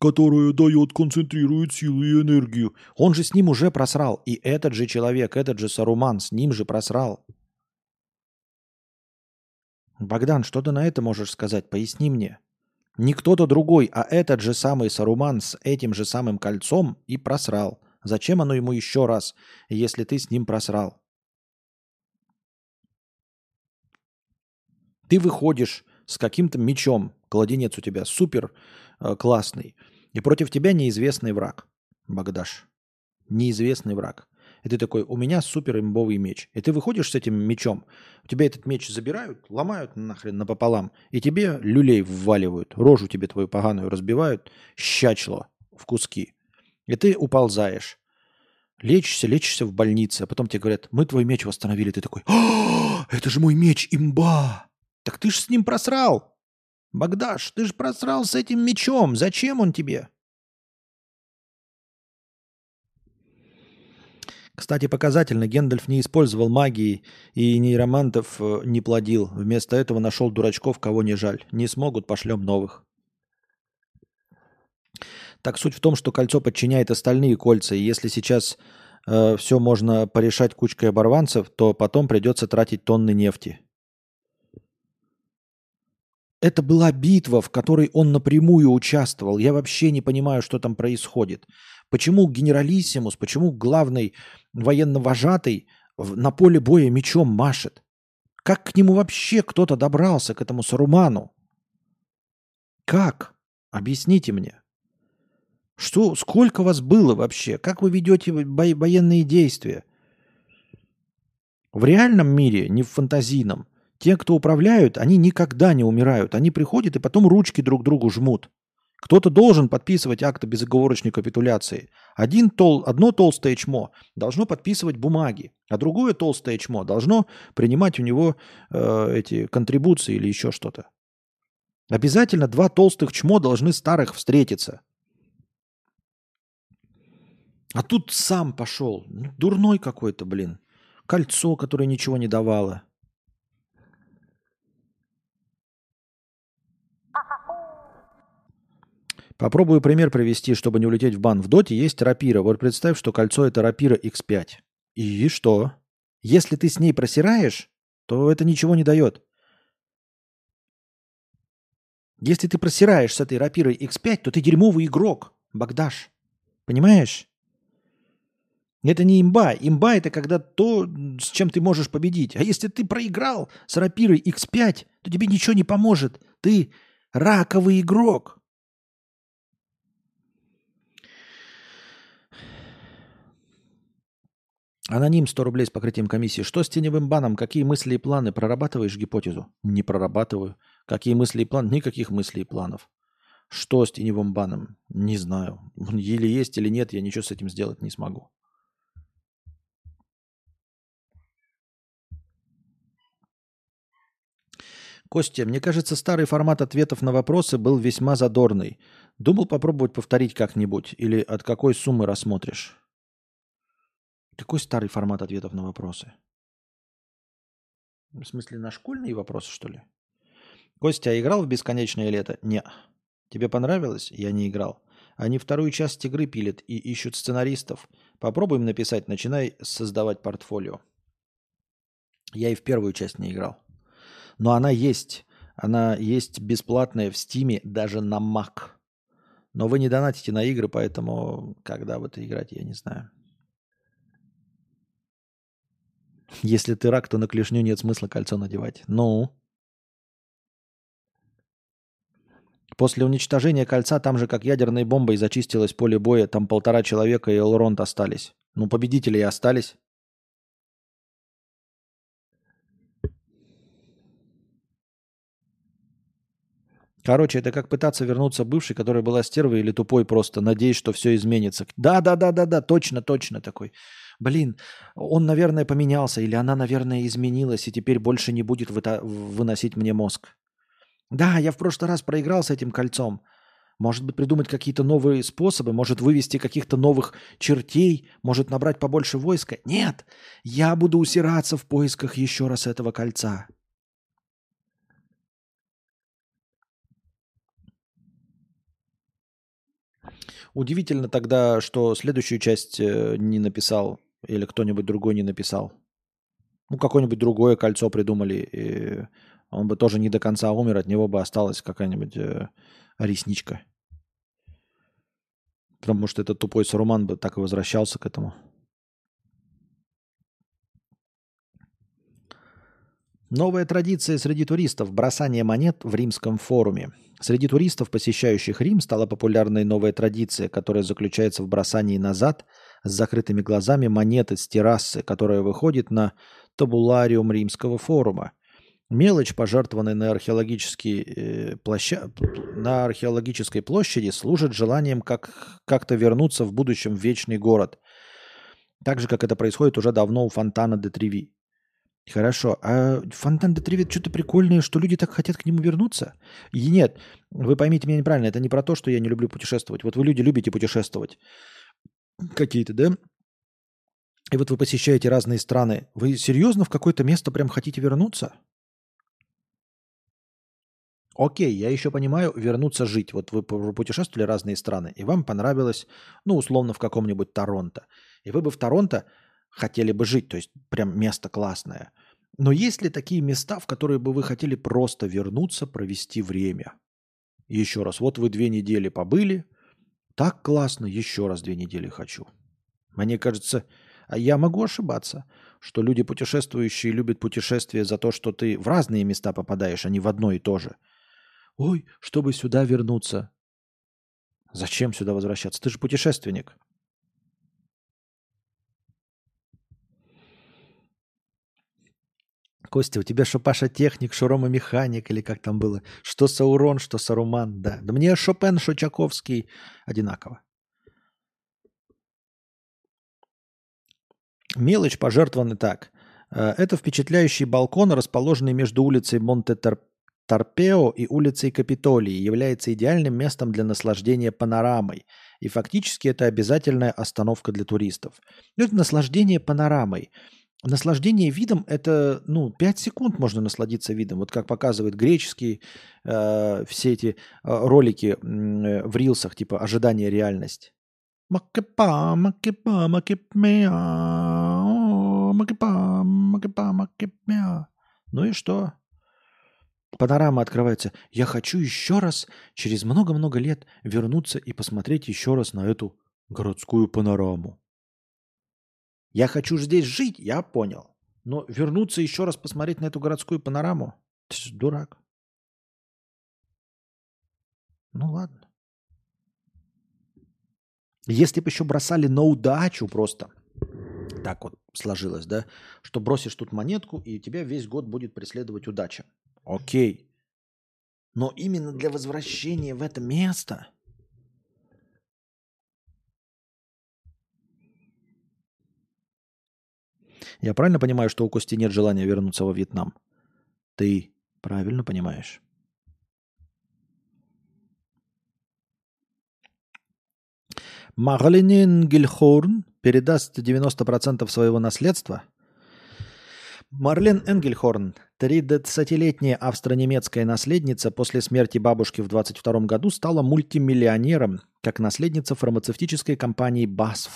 Speaker 1: которое дает, концентрирует силу и энергию, он же с ним уже просрал. И этот же человек, этот же Саруман с ним же просрал. Богдан, что ты на это можешь сказать? Поясни мне. Не кто-то другой, а этот же самый Саруман с этим же самым кольцом и просрал. Зачем оно ему еще раз, если ты с ним просрал? Ты выходишь с каким-то мечом, кладенец у тебя супер э, классный, и против тебя неизвестный враг, Богдаш. Неизвестный враг. И ты такой, у меня супер имбовый меч. И ты выходишь с этим мечом, у тебя этот меч забирают, ломают нахрен напополам, и тебе люлей вваливают, рожу тебе твою поганую разбивают, щачло в куски. И ты уползаешь. Лечишься, лечишься в больнице, а потом тебе говорят, мы твой меч восстановили. Ты такой, «А, это же мой меч, имба! Так ты ж с ним просрал! Багдаш, ты же просрал с этим мечом, зачем он тебе? Кстати, показательно, Гендальф не использовал магии и нейромантов э, не плодил. Вместо этого нашел дурачков, кого не жаль. Не смогут, пошлем новых. Так суть в том, что кольцо подчиняет остальные кольца, и если сейчас э, все можно порешать кучкой оборванцев, то потом придется тратить тонны нефти. Это была битва, в которой он напрямую участвовал. Я вообще не понимаю, что там происходит. Почему генералиссимус, почему главный военно-вожатый на поле боя мечом машет? Как к нему вообще кто-то добрался, к этому Саруману? Как? Объясните мне. Что, сколько вас было вообще? Как вы ведете военные действия? В реальном мире, не в фантазийном, те, кто управляют, они никогда не умирают. Они приходят и потом ручки друг другу жмут. Кто-то должен подписывать акты безоговорочной капитуляции. Один тол, одно толстое чмо должно подписывать бумаги, а другое толстое чмо должно принимать у него э, эти контрибуции или еще что-то. Обязательно два толстых чмо должны старых встретиться. А тут сам пошел. Ну, дурной какой-то, блин. Кольцо, которое ничего не давало. Попробую пример привести, чтобы не улететь в бан. В доте есть рапира. Вот представь, что кольцо это рапира X5. И что? Если ты с ней просираешь, то это ничего не дает. Если ты просираешь с этой рапирой X5, то ты дерьмовый игрок, Багдаш. Понимаешь? Это не имба. Имба это когда то, с чем ты можешь победить. А если ты проиграл с рапирой X5, то тебе ничего не поможет. Ты раковый игрок. Аноним 100 рублей с покрытием комиссии. Что с теневым баном? Какие мысли и планы? Прорабатываешь гипотезу? Не прорабатываю. Какие мысли и планы? Никаких мыслей и планов. Что с теневым баном? Не знаю. Или есть, или нет, я ничего с этим сделать не смогу. Костя, мне кажется, старый формат ответов на вопросы был весьма задорный. Думал попробовать повторить как-нибудь. Или от какой суммы рассмотришь? Какой старый формат ответов на вопросы? В смысле, на школьные вопросы, что ли? Костя, а играл в «Бесконечное лето»? Не. Тебе понравилось? Я не играл. Они вторую часть игры пилят и ищут сценаристов. Попробуем написать, начинай создавать портфолио. Я и в первую часть не играл. Но она есть. Она есть бесплатная в Стиме даже на Mac. Но вы не донатите на игры, поэтому когда в это играть, я не знаю. Если ты рак, то на клешню нет смысла кольцо надевать. Ну? После уничтожения кольца там же, как ядерной бомбой, зачистилось поле боя. Там полтора человека и Элронд остались. Ну, победители и остались. Короче, это как пытаться вернуться бывший, который была стервой или тупой просто, надеясь, что все изменится. Да, да, да, да, да, точно, точно такой. Блин, он, наверное, поменялся, или она, наверное, изменилась, и теперь больше не будет выносить мне мозг. Да, я в прошлый раз проиграл с этим кольцом. Может быть, придумать какие-то новые способы, может вывести каких-то новых чертей, может набрать побольше войска. Нет, я буду усираться в поисках еще раз этого кольца. Удивительно тогда, что следующую часть э, не написал или кто-нибудь другой не написал. Ну, какое-нибудь другое кольцо придумали, и он бы тоже не до конца умер, от него бы осталась какая-нибудь э, ресничка. Потому что этот тупой Саруман бы так и возвращался к этому. Новая традиция среди туристов – бросание монет в римском форуме. Среди туристов, посещающих Рим, стала популярной новая традиция, которая заключается в бросании назад с закрытыми глазами монеты с террасы, которая выходит на табулариум римского форума. Мелочь, пожертвованная на, археологические, э, площа... на археологической площади, служит желанием как... как-то вернуться в будущем в вечный город. Так же, как это происходит уже давно у фонтана де Треви. Хорошо. А фонтан де Треви что-то прикольное, что люди так хотят к нему вернуться? И нет, вы поймите меня неправильно, это не про то, что я не люблю путешествовать. Вот вы люди любите путешествовать. Какие-то, да? И вот вы посещаете разные страны. Вы серьезно в какое-то место прям хотите вернуться? Окей, я еще понимаю, вернуться жить. Вот вы путешествовали разные страны, и вам понравилось, ну, условно, в каком-нибудь Торонто. И вы бы в Торонто хотели бы жить, то есть прям место классное. Но есть ли такие места, в которые бы вы хотели просто вернуться, провести время? Еще раз, вот вы две недели побыли, так классно, еще раз две недели хочу. Мне кажется, а я могу ошибаться, что люди путешествующие любят путешествия за то, что ты в разные места попадаешь, а не в одно и то же – Ой, чтобы сюда вернуться. Зачем сюда возвращаться? Ты же путешественник. Костя, у тебя что Паша техник, что Рома механик, или как там было? Что Саурон, что Саруман, да. Да мне Шопен, что Чаковский одинаково. Мелочь пожертвована так. Э, это впечатляющий балкон, расположенный между улицей Монте-Терп Торпео и улицей Капитолии является идеальным местом для наслаждения панорамой, и фактически это обязательная остановка для туристов. Но это наслаждение панорамой. Наслаждение видом – это, ну, 5 секунд можно насладиться видом. Вот как показывают греческие э, все эти э, ролики э, в рилсах, типа «Ожидание реальность». Макепа, макепа, макепмеа, макепа, макепа, макепмеа. Ну и что? Панорама открывается. Я хочу еще раз, через много-много лет, вернуться и посмотреть еще раз на эту городскую панораму. Я хочу здесь жить, я понял. Но вернуться еще раз посмотреть на эту городскую панораму? Ты же дурак. Ну ладно. Если бы еще бросали на удачу просто, так вот сложилось, да, что бросишь тут монетку, и тебя весь год будет преследовать удача. Окей. Но именно для возвращения в это место Я правильно понимаю, что у Кости нет желания вернуться во Вьетнам? Ты правильно понимаешь? Марлин Гильхорн передаст 90% своего наследства – Марлен Энгельхорн, 30-летняя австро-немецкая наследница после смерти бабушки в 22 году, стала мультимиллионером как наследница фармацевтической компании BASF.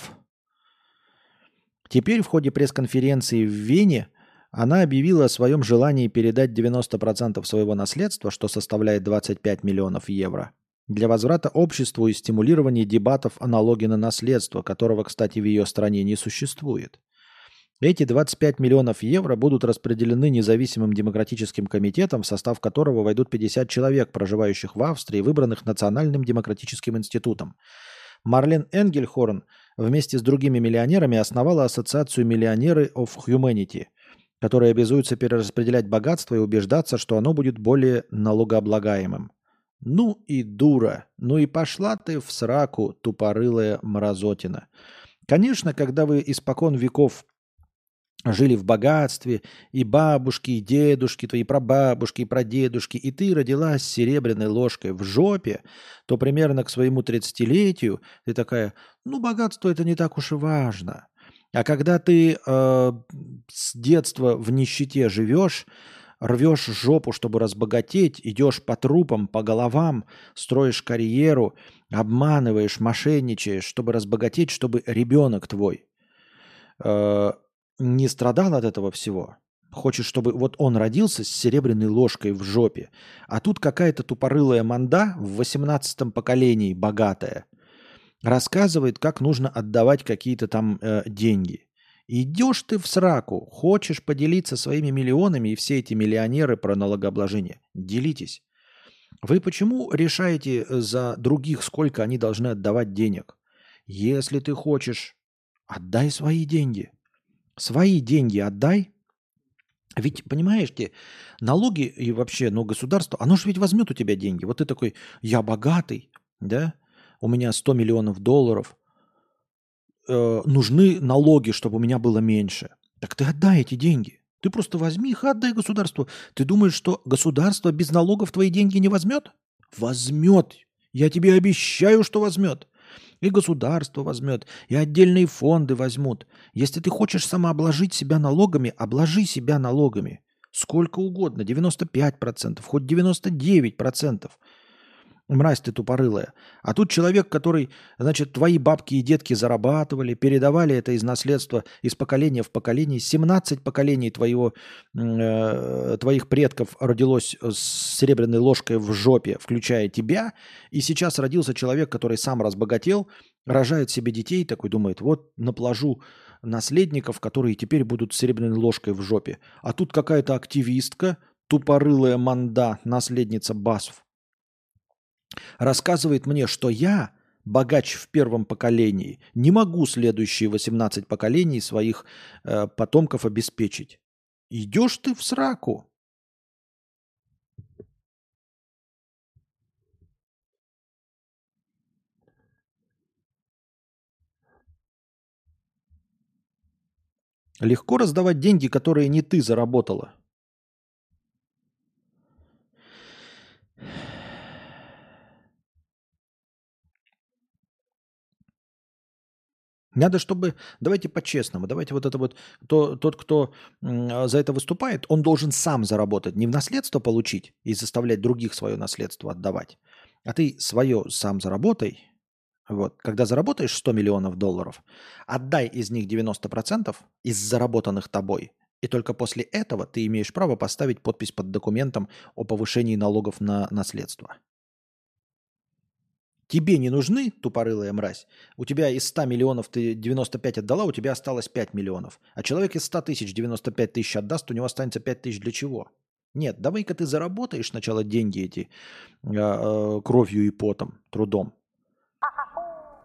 Speaker 1: Теперь в ходе пресс-конференции в Вене она объявила о своем желании передать 90% своего наследства, что составляет 25 миллионов евро, для возврата обществу и стимулирования дебатов о налоге на наследство, которого, кстати, в ее стране не существует – эти 25 миллионов евро будут распределены независимым демократическим комитетом, в состав которого войдут 50 человек, проживающих в Австрии, выбранных Национальным демократическим институтом. Марлен Энгельхорн вместе с другими миллионерами основала ассоциацию «Миллионеры of Humanity», которая обязуется перераспределять богатство и убеждаться, что оно будет более налогооблагаемым. Ну и дура, ну и пошла ты в сраку, тупорылая мразотина. Конечно, когда вы испокон веков жили в богатстве, и бабушки, и дедушки, твои прабабушки, и прадедушки, и ты родилась с серебряной ложкой в жопе, то примерно к своему 30-летию ты такая, ну, богатство это не так уж и важно. А когда ты э, с детства в нищете живешь, рвешь жопу, чтобы разбогатеть, идешь по трупам, по головам, строишь карьеру, обманываешь, мошенничаешь, чтобы разбогатеть, чтобы ребенок твой э, не страдал от этого всего, хочет, чтобы вот он родился с серебряной ложкой в жопе, а тут какая-то тупорылая манда в 18-м поколении богатая рассказывает, как нужно отдавать какие-то там э, деньги. Идешь ты в сраку, хочешь поделиться своими миллионами и все эти миллионеры про налогообложение. Делитесь. Вы почему решаете за других, сколько они должны отдавать денег? Если ты хочешь, отдай свои деньги. Свои деньги отдай. Ведь, понимаете, налоги и вообще, ну, государство, оно же ведь возьмет у тебя деньги. Вот ты такой, я богатый, да, у меня 100 миллионов долларов, э, нужны налоги, чтобы у меня было меньше. Так ты отдай эти деньги. Ты просто возьми их и отдай государству. Ты думаешь, что государство без налогов твои деньги не возьмет? Возьмет. Я тебе обещаю, что возьмет. И государство возьмет, и отдельные фонды возьмут. Если ты хочешь самообложить себя налогами, обложи себя налогами. Сколько угодно, 95%, хоть 99%. Мразь ты тупорылая. А тут человек, который, значит, твои бабки и детки зарабатывали, передавали это из наследства из поколения в поколение. 17 поколений твоего, э, твоих предков родилось с серебряной ложкой в жопе, включая тебя. И сейчас родился человек, который сам разбогател, рожает себе детей, такой думает, вот наплажу наследников, которые теперь будут с серебряной ложкой в жопе. А тут какая-то активистка, тупорылая манда, наследница Басов, рассказывает мне, что я, богач в первом поколении, не могу следующие 18 поколений своих э, потомков обеспечить. Идешь ты в сраку. Легко раздавать деньги, которые не ты заработала. Надо, чтобы... Давайте по-честному. Давайте вот это вот... То, тот, кто за это выступает, он должен сам заработать. Не в наследство получить и заставлять других свое наследство отдавать. А ты свое сам заработай. Вот. Когда заработаешь 100 миллионов долларов, отдай из них 90% из заработанных тобой. И только после этого ты имеешь право поставить подпись под документом о повышении налогов на наследство. Тебе не нужны, тупорылая мразь. У тебя из 100 миллионов ты 95 отдала, у тебя осталось 5 миллионов. А человек из 100 тысяч 95 тысяч отдаст, у него останется 5 тысяч для чего? Нет, давай-ка ты заработаешь сначала деньги эти э, э, кровью и потом, трудом.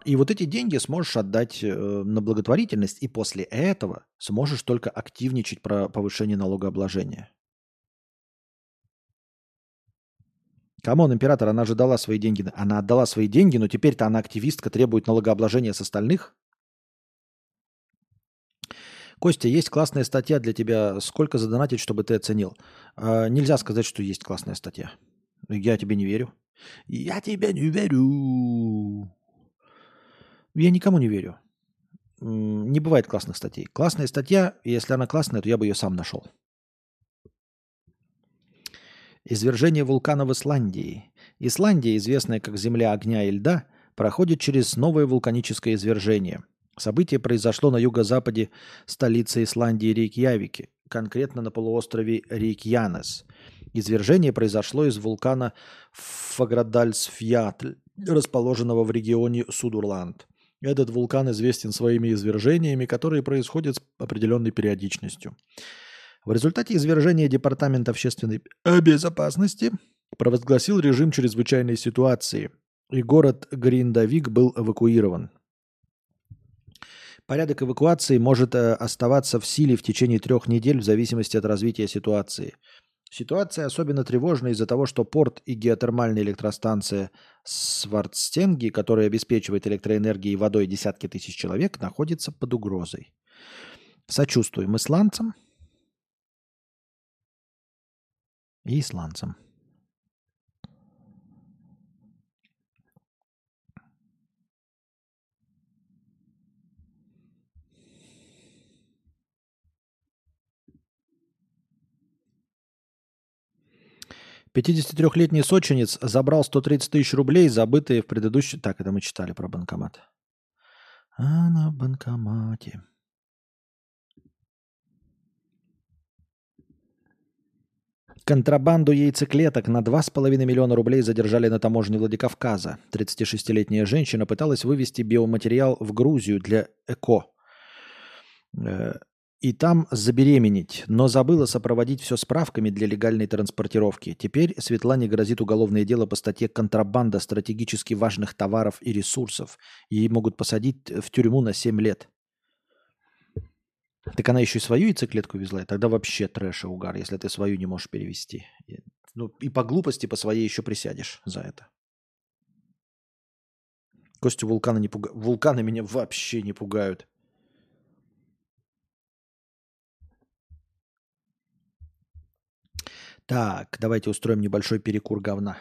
Speaker 1: И вот эти деньги сможешь отдать э, на благотворительность, и после этого сможешь только активничать про повышение налогообложения. Come on, император, она же дала свои деньги. Она отдала свои деньги, но теперь-то она активистка, требует налогообложения с остальных. Костя, есть классная статья для тебя. Сколько задонатить, чтобы ты оценил? А, нельзя сказать, что есть классная статья. Я тебе не верю. Я тебе не верю. Я никому не верю. Не бывает классных статей. Классная статья, если она классная, то я бы ее сам нашел. Извержение вулкана в Исландии. Исландия, известная как земля огня и льда, проходит через новое вулканическое извержение. Событие произошло на юго-западе столицы Исландии Рейкьявике, конкретно на полуострове Рейкьянес. Извержение произошло из вулкана Фаградальсфьятль, расположенного в регионе Судурланд. Этот вулкан известен своими извержениями, которые происходят с определенной периодичностью. В результате извержения Департамент общественной безопасности провозгласил режим чрезвычайной ситуации, и город Гриндавик был эвакуирован. Порядок эвакуации может э, оставаться в силе в течение трех недель в зависимости от развития ситуации. Ситуация особенно тревожна из-за того, что порт и геотермальная электростанция Свардстенги, которая обеспечивает электроэнергией и водой десятки тысяч человек, находится под угрозой. Сочувствуем исландцам – и исландцам. Пятидесятитрехлетний сочинец забрал 130 тысяч рублей, забытые в предыдущей... Так, это мы читали про банкомат. А на банкомате. Контрабанду яйцеклеток на 2,5 миллиона рублей задержали на таможне Владикавказа. 36-летняя женщина пыталась вывести биоматериал в Грузию для ЭКО. Э, и там забеременеть, но забыла сопроводить все справками для легальной транспортировки. Теперь Светлане грозит уголовное дело по статье «Контрабанда стратегически важных товаров и ресурсов». Ей могут посадить в тюрьму на 7 лет. Так она еще и свою яйцеклетку везла, и тогда вообще трэш и угар, если ты свою не можешь перевести. Ну и по глупости по своей еще присядешь за это. Костю вулканы не пугают. Вулканы меня вообще не пугают. Так, давайте устроим небольшой перекур говна.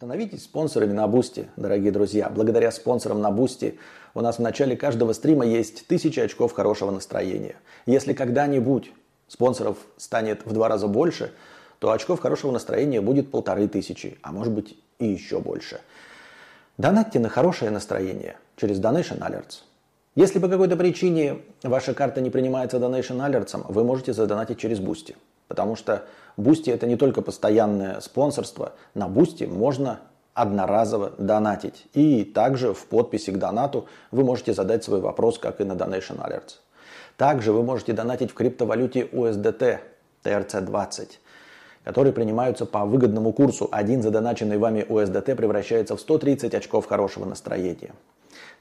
Speaker 2: Становитесь спонсорами на Boosty, дорогие друзья. Благодаря спонсорам на Boosty у нас в начале каждого стрима есть тысячи очков хорошего настроения. Если когда-нибудь спонсоров станет в два раза больше, то очков хорошего настроения будет полторы тысячи, а может быть и еще больше. Донатьте на хорошее настроение через Donation Alerts. Если по какой-то причине ваша карта не принимается Donation Alerts, вы можете задонатить через Boosty. Потому что Boosty это не только постоянное спонсорство. На Boosty можно одноразово донатить. И также в подписи к донату вы можете задать свой вопрос, как и на Donation Alerts. Также вы можете донатить в криптовалюте USDT TRC20, которые принимаются по выгодному курсу. Один задоначенный вами USDT превращается в 130 очков хорошего настроения.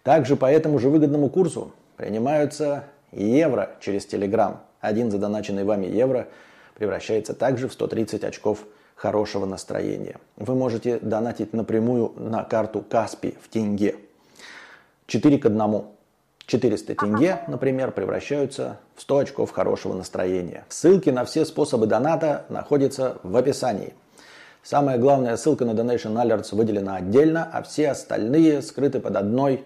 Speaker 2: Также по этому же выгодному курсу принимаются евро через Telegram. Один задоначенный вами евро – превращается также в 130 очков хорошего настроения. Вы можете донатить напрямую на карту Каспи в тенге. 4 к 1. 400 тенге, например, превращаются в 100 очков хорошего настроения. Ссылки на все способы доната находятся в описании. Самая главная ссылка на Donation Alerts выделена отдельно, а все остальные скрыты под одной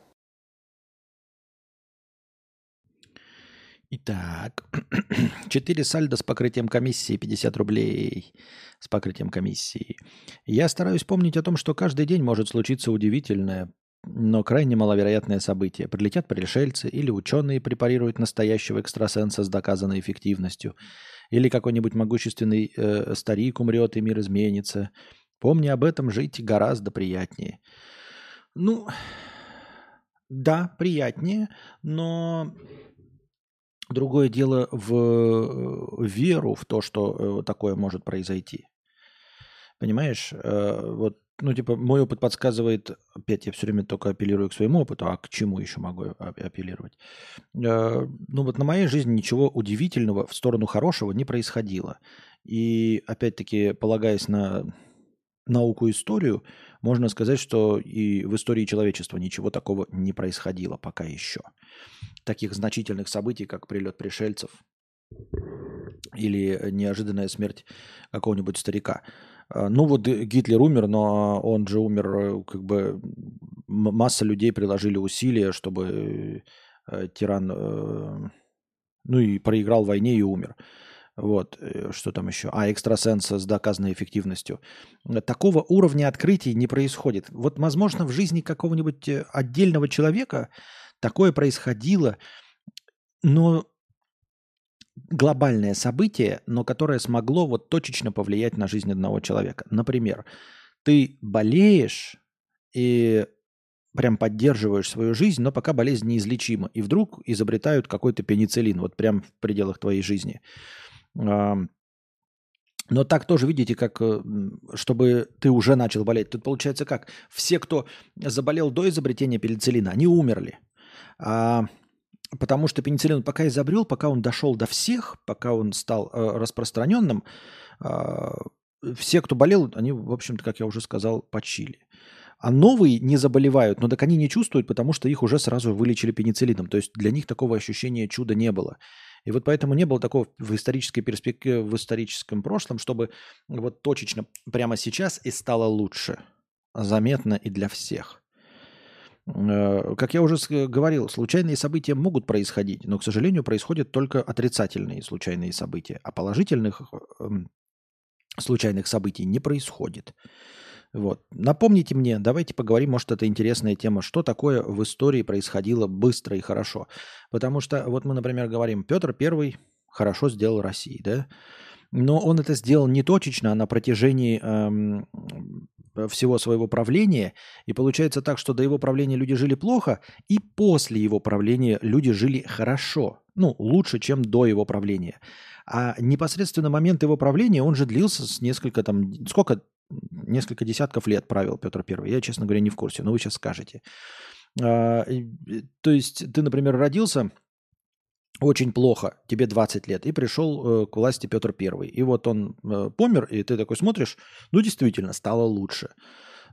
Speaker 1: Итак, [CLEARS THROAT] 4 сальдо с покрытием комиссии, 50 рублей с покрытием комиссии. Я стараюсь помнить о том, что каждый день может случиться удивительное, но крайне маловероятное событие. Прилетят пришельцы или ученые препарируют настоящего экстрасенса с доказанной эффективностью, или какой-нибудь могущественный э, старик умрет и мир изменится. Помни об этом, жить гораздо приятнее. Ну, да, приятнее, но Другое дело в э, веру в то, что э, такое может произойти. Понимаешь? Э, вот, ну, типа, мой опыт подсказывает, опять я все время только апеллирую к своему опыту, а к чему еще могу апеллировать? Ну, вот на моей жизни ничего удивительного в сторону хорошего не происходило. И, опять-таки, полагаясь на науку историю, можно сказать, что и в истории человечества ничего такого не происходило пока еще. Таких значительных событий, как прилет пришельцев или неожиданная смерть какого-нибудь старика. А, ну вот Гитлер умер, но он же умер, как бы масса людей приложили усилия, чтобы э, тиран, э, ну и проиграл в войне и умер. Вот, э, что там еще? А, экстрасенс с доказанной эффективностью. Такого уровня открытий не происходит. Вот, возможно, в жизни какого-нибудь э, отдельного человека такое происходило, но глобальное событие, но которое смогло вот точечно повлиять на жизнь одного человека. Например, ты болеешь и прям поддерживаешь свою жизнь, но пока болезнь неизлечима. И вдруг изобретают какой-то пенициллин, вот прям в пределах твоей жизни. Но так тоже, видите, как э, чтобы ты уже начал болеть. Тут получается как? Все, кто заболел до изобретения пенициллина, они умерли. А, потому что пенициллин пока изобрел, пока он дошел до всех, пока он стал э, распространенным, э, все, кто болел, они, в общем-то, как я уже сказал, почили. А новые не заболевают, но так они не чувствуют, потому что их уже сразу вылечили пенициллином. То есть для них такого ощущения чуда не было. И вот поэтому не было такого в исторической перспективе, в историческом прошлом, чтобы вот точечно прямо сейчас и стало лучше. Заметно и для всех. Э, как я уже говорил, случайные события могут происходить, но, к сожалению, происходят только отрицательные случайные события, а положительных эм, случайных событий не происходит. Вот. Напомните мне, давайте поговорим, может, это интересная тема, что такое в истории происходило быстро и хорошо. Потому что, вот мы, например, говорим, Петр Первый хорошо сделал России, да? Но он это сделал не точечно, а на протяжении эм, всего своего правления. И получается так, что до его правления люди жили плохо, и после его правления люди жили хорошо. Ну, лучше, чем до его правления. А непосредственно момент его правления, он же длился с несколько там, сколько, несколько десятков лет правил Петр Первый. Я, честно говоря, не в курсе, но вы сейчас скажете. А, то есть ты, например, родился очень плохо, тебе 20 лет, и пришел э, к власти Петр Первый. И вот он э, помер, и ты такой смотришь, ну, действительно, стало лучше.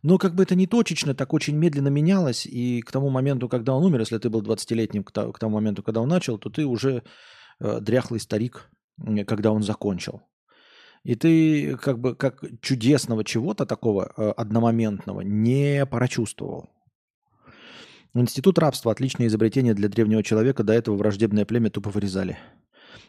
Speaker 1: Но как бы это не точечно, так очень медленно менялось, и к тому моменту, когда он умер, если ты был 20-летним, к тому моменту, когда он начал, то ты уже э, дряхлый старик, когда он закончил. И ты как бы как чудесного чего-то такого э, одномоментного не прочувствовал. Институт рабства – отличное изобретение для древнего человека. До этого враждебное племя тупо вырезали.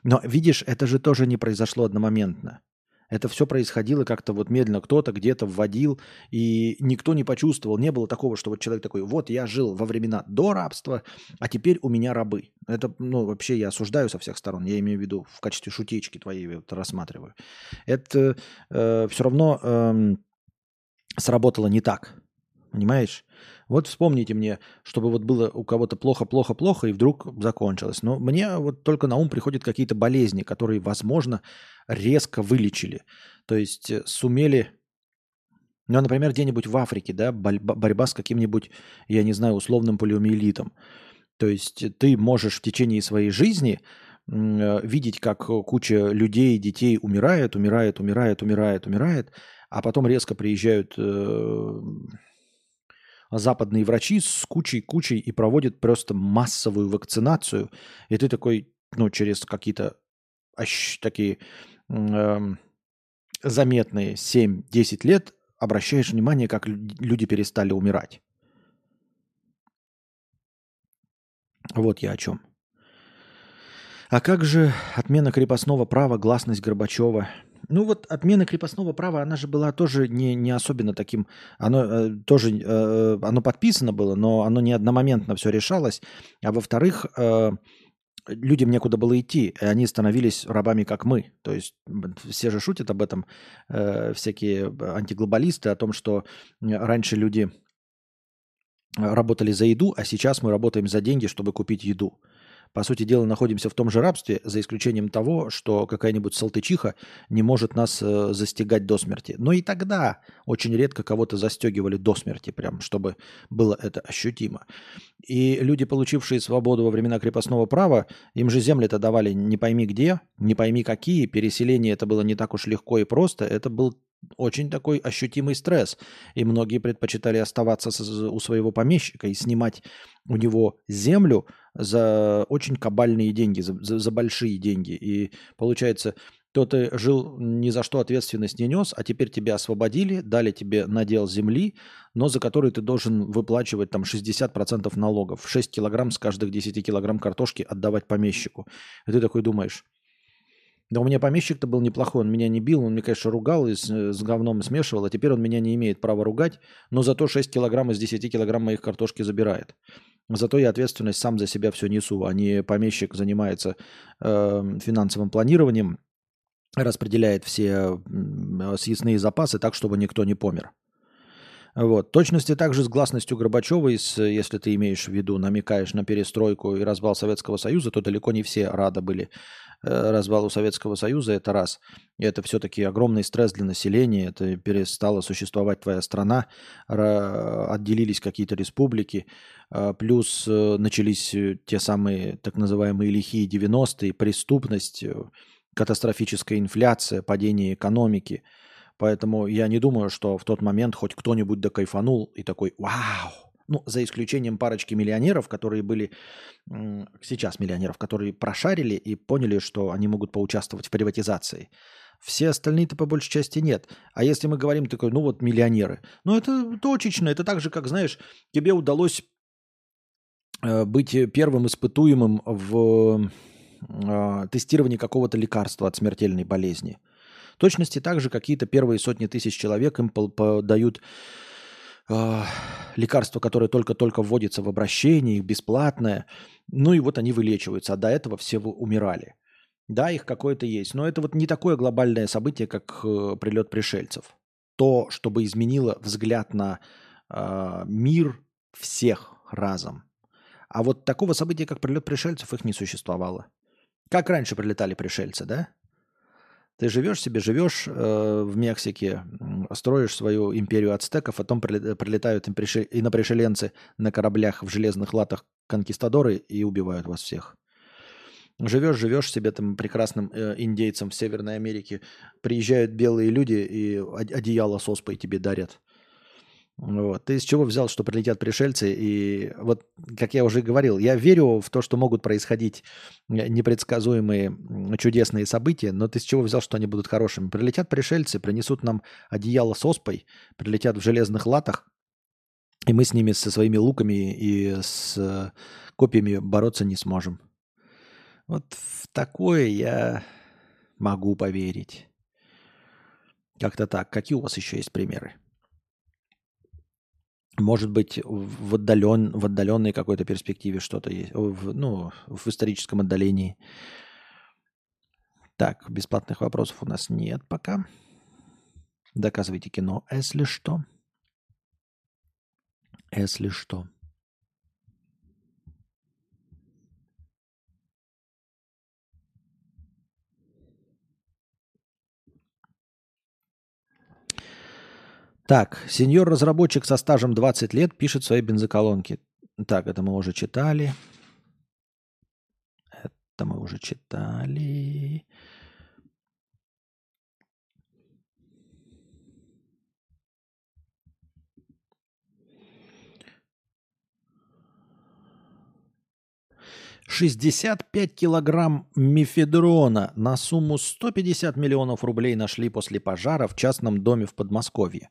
Speaker 1: Но видишь, это же тоже не произошло одномоментно. Это все происходило как-то вот медленно, кто-то где-то вводил, и никто не почувствовал. Не было такого, что вот человек такой, вот я жил во времена до рабства, а теперь у меня рабы. Это, ну, вообще я осуждаю со всех сторон. Я имею в виду в качестве шутечки твоей вот рассматриваю. Это э, все равно э, сработало не так. Понимаешь? Вот вспомните мне, чтобы вот было у кого-то плохо-плохо-плохо, и вдруг закончилось. Но мне вот только на ум приходят какие-то болезни, которые, возможно, резко вылечили. То есть э, сумели ну, например, где-нибудь в Африке, да, борьба с каким-нибудь, я не знаю, условным полиомиелитом. То есть ты можешь в течение своей жизни э, видеть, как куча людей, детей умирает, умирает, умирает, умирает, умирает, а потом резко приезжают э, западные врачи с кучей-кучей и проводят просто массовую вакцинацию. И ты такой, ну, через какие-то такие э, заметные 7-10 лет обращаешь внимание, как люди перестали умирать. Вот я о чем. А как же отмена крепостного права, гласность Горбачева – ну вот отмена крепостного права, она же была тоже не, не особенно таким, оно э, тоже, э, оно подписано было, но оно не одномоментно все решалось. А во-вторых, э, людям некуда было идти, и они становились рабами, как мы. То есть все же шутят об этом, э, всякие антиглобалисты, о том, что раньше люди работали за еду, а сейчас мы работаем за деньги, чтобы купить еду по сути дела, находимся в том же рабстве, за исключением того, что какая-нибудь салтычиха не может нас э, застегать до смерти. Но и тогда очень редко кого-то застегивали до смерти, прям, чтобы было это ощутимо. И люди, получившие свободу во времена крепостного права, им же земли-то давали не пойми где, не пойми какие, переселение это было не так уж легко и просто, это был очень такой ощутимый стресс. И многие предпочитали оставаться у своего помещика и снимать у него землю за очень кабальные деньги, за, за, за большие деньги. И получается, то ты жил ни за что ответственность не нес, а теперь тебя освободили, дали тебе надел земли, но за который ты должен выплачивать там 60% налогов. 6 килограмм с каждых 10 килограмм картошки отдавать помещику. И ты такой думаешь, да у меня помещик-то был неплохой, он меня не бил, он мне, конечно, ругал и с, с говном смешивал, а теперь он меня не имеет права ругать, но зато 6 килограмм из 10 килограмм моих картошки забирает. Зато я ответственность сам за себя все несу, а не помещик занимается э, финансовым планированием, распределяет все съестные запасы так, чтобы никто не помер. Вот. Точности также с гласностью Горбачевой, с, если ты имеешь в виду, намекаешь на перестройку и развал Советского Союза, то далеко не все рады были э, развалу Советского Союза, это раз. Это все-таки огромный стресс для населения, это перестала существовать твоя страна, отделились какие-то республики, а, плюс э, начались э, те самые так называемые лихие 90-е, преступность, катастрофическая инфляция, падение экономики – Поэтому я не думаю, что в тот момент хоть кто-нибудь докайфанул и такой «Вау!» Ну, за исключением парочки миллионеров, которые были, сейчас миллионеров, которые прошарили и поняли, что они могут поучаствовать в приватизации. Все остальные-то по большей части нет. А если мы говорим такой, ну вот миллионеры, ну это точечно, это так же, как, знаешь, тебе удалось э, быть первым испытуемым в э, тестировании какого-то лекарства от смертельной болезни – точности также какие-то первые сотни тысяч человек им подают э, лекарство, которое только-только вводится в обращение, их бесплатное. Ну и вот они вылечиваются, а до этого все умирали. Да, их какое-то есть, но это вот не такое глобальное событие, как э, прилет пришельцев. То, чтобы изменило взгляд на э, мир всех разом. А вот такого события, как прилет пришельцев, их не существовало. Как раньше прилетали пришельцы, да? Ты живешь себе, живешь э, в Мексике, строишь свою империю ацтеков, а потом прилетают инопришеленцы на кораблях в железных латах конкистадоры и убивают вас всех. Живешь, живешь себе там прекрасным э, индейцам в Северной Америке, приезжают белые люди и одеяло с оспой тебе дарят. Вот. Ты из чего взял, что прилетят пришельцы? И вот, как я уже говорил, я верю в то, что могут происходить непредсказуемые чудесные события, но ты с чего взял, что они будут хорошими? Прилетят пришельцы, принесут нам одеяло с оспой, прилетят в железных латах, и мы с ними со своими луками и с копьями бороться не сможем. Вот в такое я могу поверить. Как-то так. Какие у вас еще есть примеры? Может быть, в, отдален, в отдаленной какой-то перспективе что-то есть, в, ну, в историческом отдалении. Так, бесплатных вопросов у нас нет пока. Доказывайте кино, если что. Если что. Так, сеньор-разработчик со стажем 20 лет пишет свои бензоколонки. Так, это мы уже читали. Это мы уже читали. Шестьдесят пять килограмм мифедрона на сумму 150 миллионов рублей нашли после пожара в частном доме в Подмосковье.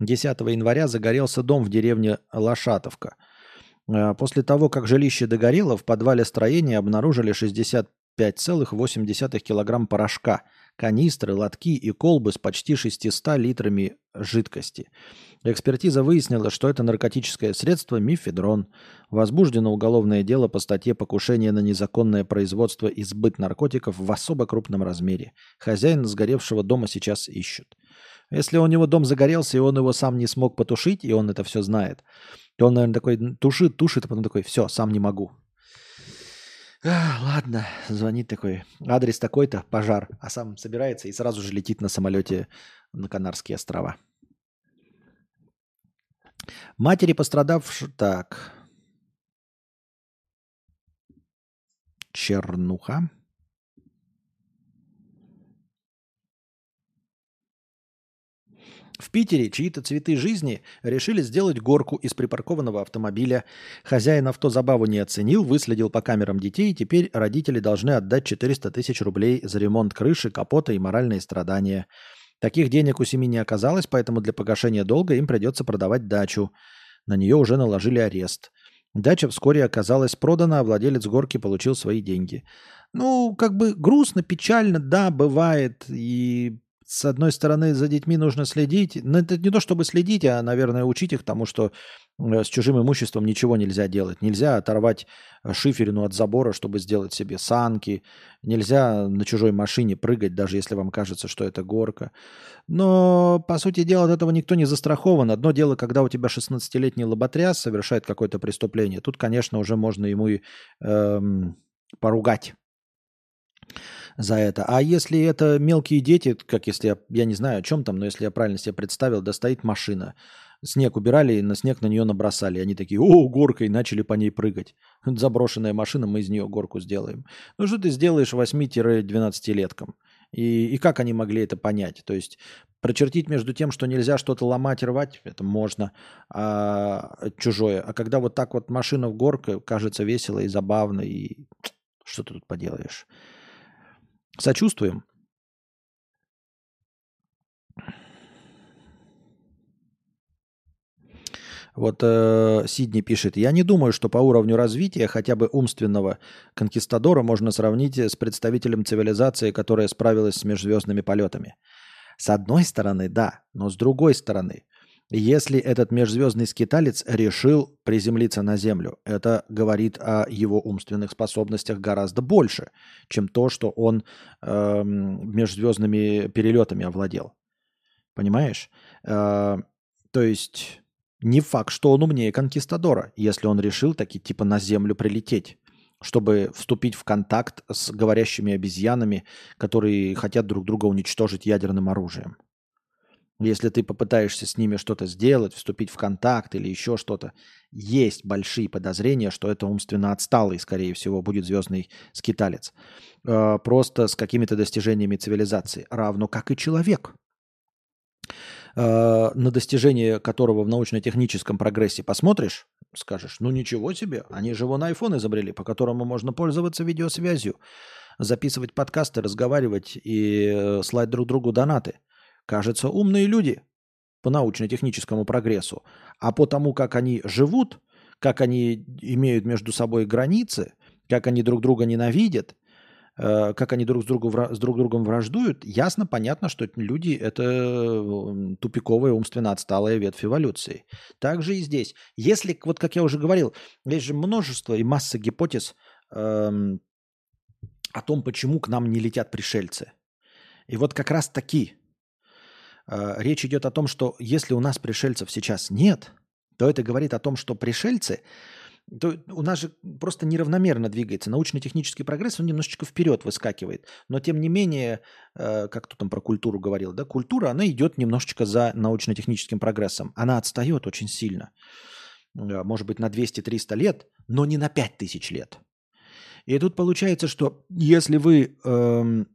Speaker 1: 10 января загорелся дом в деревне Лошатовка. Э, после того, как жилище догорело, в подвале строения обнаружили 65,8 килограмм порошка, канистры, лотки и колбы с почти 600 литрами жидкости. Экспертиза выяснила, что это наркотическое средство мифедрон. Возбуждено уголовное дело по статье «Покушение на незаконное производство и сбыт наркотиков в особо крупном размере». Хозяин сгоревшего дома сейчас ищут. Если у него дом загорелся, и он его сам не смог потушить, и он это все знает, то он, наверное, такой тушит, тушит, а потом такой, все, сам не могу. А, ладно, звонит такой, адрес такой-то, пожар, а сам собирается и сразу же летит на самолете на Канарские острова. Матери пострадавших... Так. Чернуха. В Питере чьи-то цветы жизни решили сделать горку из припаркованного автомобиля. Хозяин авто забаву не оценил, выследил по камерам детей, и теперь родители должны отдать 400 тысяч рублей за ремонт крыши, капота и моральные страдания. Таких денег у семьи не оказалось, поэтому для погашения долга им придется продавать дачу. На нее уже наложили арест. Дача вскоре оказалась продана, а владелец горки получил свои деньги. Ну, как бы грустно, печально, да, бывает. И с одной стороны, за детьми нужно следить. Но это не то, чтобы следить, а, наверное, учить их тому, что э, с чужим имуществом ничего нельзя делать. Нельзя оторвать э, шиферину от забора, чтобы сделать себе санки. Нельзя на чужой машине прыгать, даже если вам кажется, что это горка. Но, по сути дела, от этого никто не застрахован. Одно дело, когда у тебя 16-летний лоботряс совершает какое-то преступление. Тут, конечно, уже можно ему и эм, поругать за это. А если это мелкие дети, как если я, я не знаю о чем там, но если я правильно себе представил, да стоит машина, снег убирали, и на снег на нее набросали. Они такие, о, горка, и начали по ней прыгать. [LAUGHS] Заброшенная машина, мы из нее горку сделаем. Ну что ты сделаешь 8-12-леткам? И, и как они могли это понять? То есть прочертить между тем, что нельзя что-то ломать, рвать, это можно, а, чужое. А когда вот так вот машина в горке, кажется весело и забавно, и что ты тут поделаешь? Сочувствуем. Вот э, Сидни пишет, я не думаю, что по уровню развития хотя бы умственного конкистадора можно сравнить с представителем цивилизации, которая справилась с межзвездными полетами. С одной стороны, да, но с другой стороны, если этот межзвездный скиталец решил приземлиться на Землю, это говорит о его умственных способностях гораздо больше, чем то, что он э, межзвездными перелетами овладел. Понимаешь? Э, то есть не факт, что он умнее конкистадора, если он решил таки типа на Землю прилететь чтобы вступить в контакт с говорящими обезьянами, которые хотят друг друга уничтожить ядерным оружием. Если ты попытаешься с ними что-то сделать, вступить в контакт или еще что-то, есть большие подозрения, что это умственно отсталый, скорее всего, будет звездный скиталец. Э, просто с какими-то достижениями цивилизации, равно как и человек, э, на достижение которого в научно-техническом прогрессе посмотришь, скажешь, ну ничего себе, они же вон iPhone изобрели, по которому можно пользоваться видеосвязью, записывать подкасты, разговаривать и э, слать друг другу донаты – кажется, умные люди по научно-техническому прогрессу. А по тому, как они живут, как они имеют между собой границы, как они друг друга ненавидят, э, как они друг с, другу, с друг другом враждуют, ясно, понятно, что люди – это тупиковая, умственно отсталая ветвь эволюции. Также и здесь. Если, вот как я уже говорил, есть же множество и масса гипотез эм, о том, почему к нам не летят пришельцы. И вот как раз таки речь идет о том, что если у нас пришельцев сейчас нет, то это говорит о том, что пришельцы, то у нас же просто неравномерно двигается. Научно-технический прогресс, он немножечко вперед выскакивает. Но тем не менее, э, как кто там про культуру говорил, да, культура, она идет немножечко за научно-техническим прогрессом. Она отстает очень сильно. Э, может быть, на 200-300 лет, но не на 5000 лет. И тут получается, что если вы эм,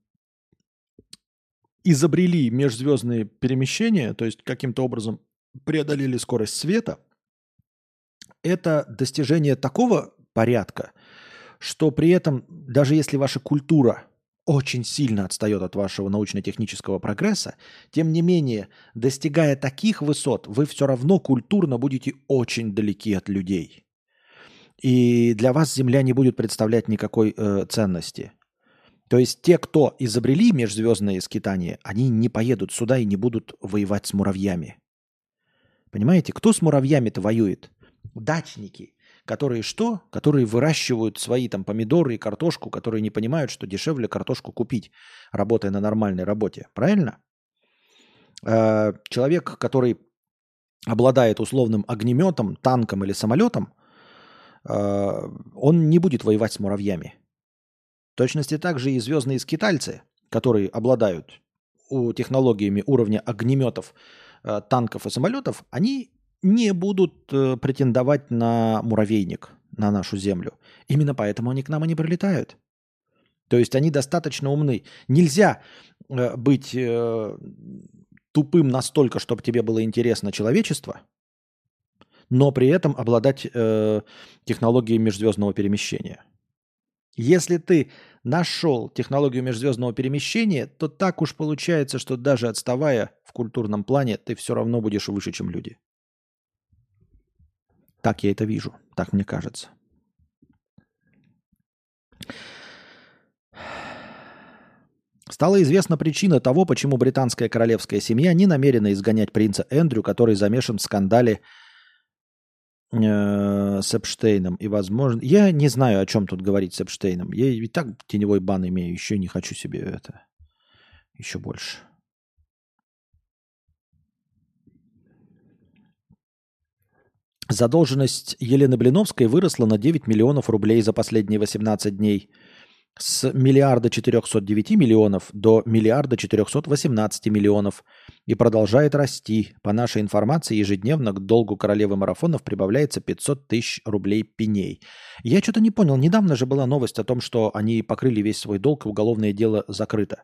Speaker 1: изобрели межзвездные перемещения, то есть каким-то образом преодолели скорость света, это достижение такого порядка, что при этом, даже если ваша культура очень сильно отстает от вашего научно-технического прогресса, тем не менее, достигая таких высот, вы все равно культурно будете очень далеки от людей. И для вас Земля не будет представлять никакой э, ценности. То есть те, кто изобрели межзвездные скитания, они не поедут сюда и не будут воевать с муравьями. Понимаете, кто с муравьями-то воюет? Дачники, которые что? Которые выращивают свои там помидоры и картошку, которые не понимают, что дешевле картошку купить, работая на нормальной работе. Правильно? Э, человек, который обладает условным огнеметом, танком или самолетом, э, он не будет воевать с муравьями точности также и звездные скитальцы, которые обладают технологиями уровня огнеметов, э, танков и самолетов, они не будут э, претендовать на муравейник, на нашу Землю. Именно поэтому они к нам и не прилетают. То есть они достаточно умны. Нельзя э, быть тупым настолько, чтобы тебе было интересно человечество, но при этом обладать технологией межзвездного перемещения. Если ты нашел технологию межзвездного перемещения, то так уж получается, что даже отставая в культурном плане, ты все равно будешь выше, чем люди. Так я это вижу, так мне кажется. Стала известна причина того, почему британская королевская семья не намерена изгонять принца Эндрю, который замешан в скандале э, с Эпштейном. И, возможно... Я не знаю, о чем тут говорить с Эпштейном. Я и так теневой бан имею, еще не хочу себе это... Еще больше. Задолженность Елены Блиновской выросла на 9 миллионов рублей за последние 18 дней. С миллиарда 409 миллионов до миллиарда 418 миллионов. И продолжает расти. По нашей информации, ежедневно к долгу королевы марафонов прибавляется 500 тысяч рублей пеней. Я что-то не понял. Недавно же была новость о том, что они покрыли весь свой долг, и уголовное дело закрыто.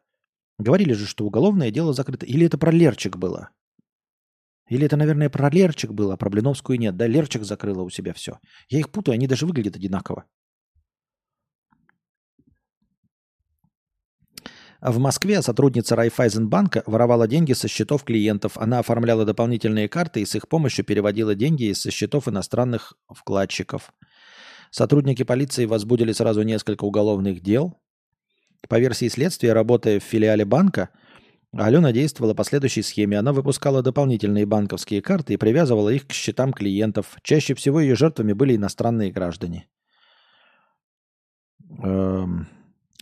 Speaker 1: Говорили же, что уголовное дело закрыто. Или это про Лерчик было? Или это, наверное, про Лерчик было, а про Блиновскую нет. Да, Лерчик закрыла у себя все. Я их путаю, они даже выглядят одинаково. В Москве сотрудница Райфайзенбанка воровала деньги со счетов клиентов. Она оформляла дополнительные карты и с их помощью переводила деньги со счетов иностранных вкладчиков. Сотрудники полиции возбудили сразу несколько уголовных дел. По версии следствия, работая в филиале банка, Алена действовала по следующей схеме. Она выпускала дополнительные банковские карты и привязывала их к счетам клиентов. Чаще всего ее жертвами были иностранные граждане. Эм...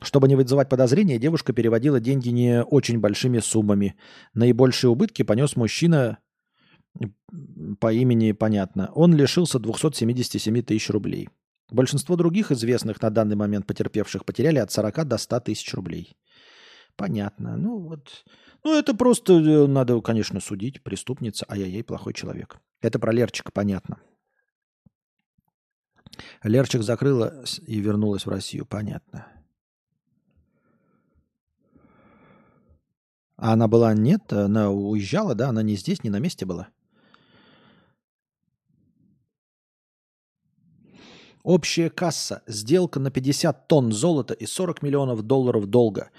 Speaker 1: Чтобы не вызывать подозрения, девушка переводила деньги не очень большими суммами. Наибольшие убытки понес мужчина по имени понятно. Он лишился 277 тысяч рублей. Большинство других известных на данный момент потерпевших потеряли от 40 до 100 тысяч рублей. Понятно. Ну вот. Ну это просто э, надо, конечно, судить. Преступница, а я ей плохой человек. Это про Лерчика понятно. Лерчик закрыла и вернулась в Россию. Понятно. А она была нет, она уезжала, да, она не здесь, не на месте была. Общая касса, сделка на 50 тонн золота и 40 миллионов долларов долга.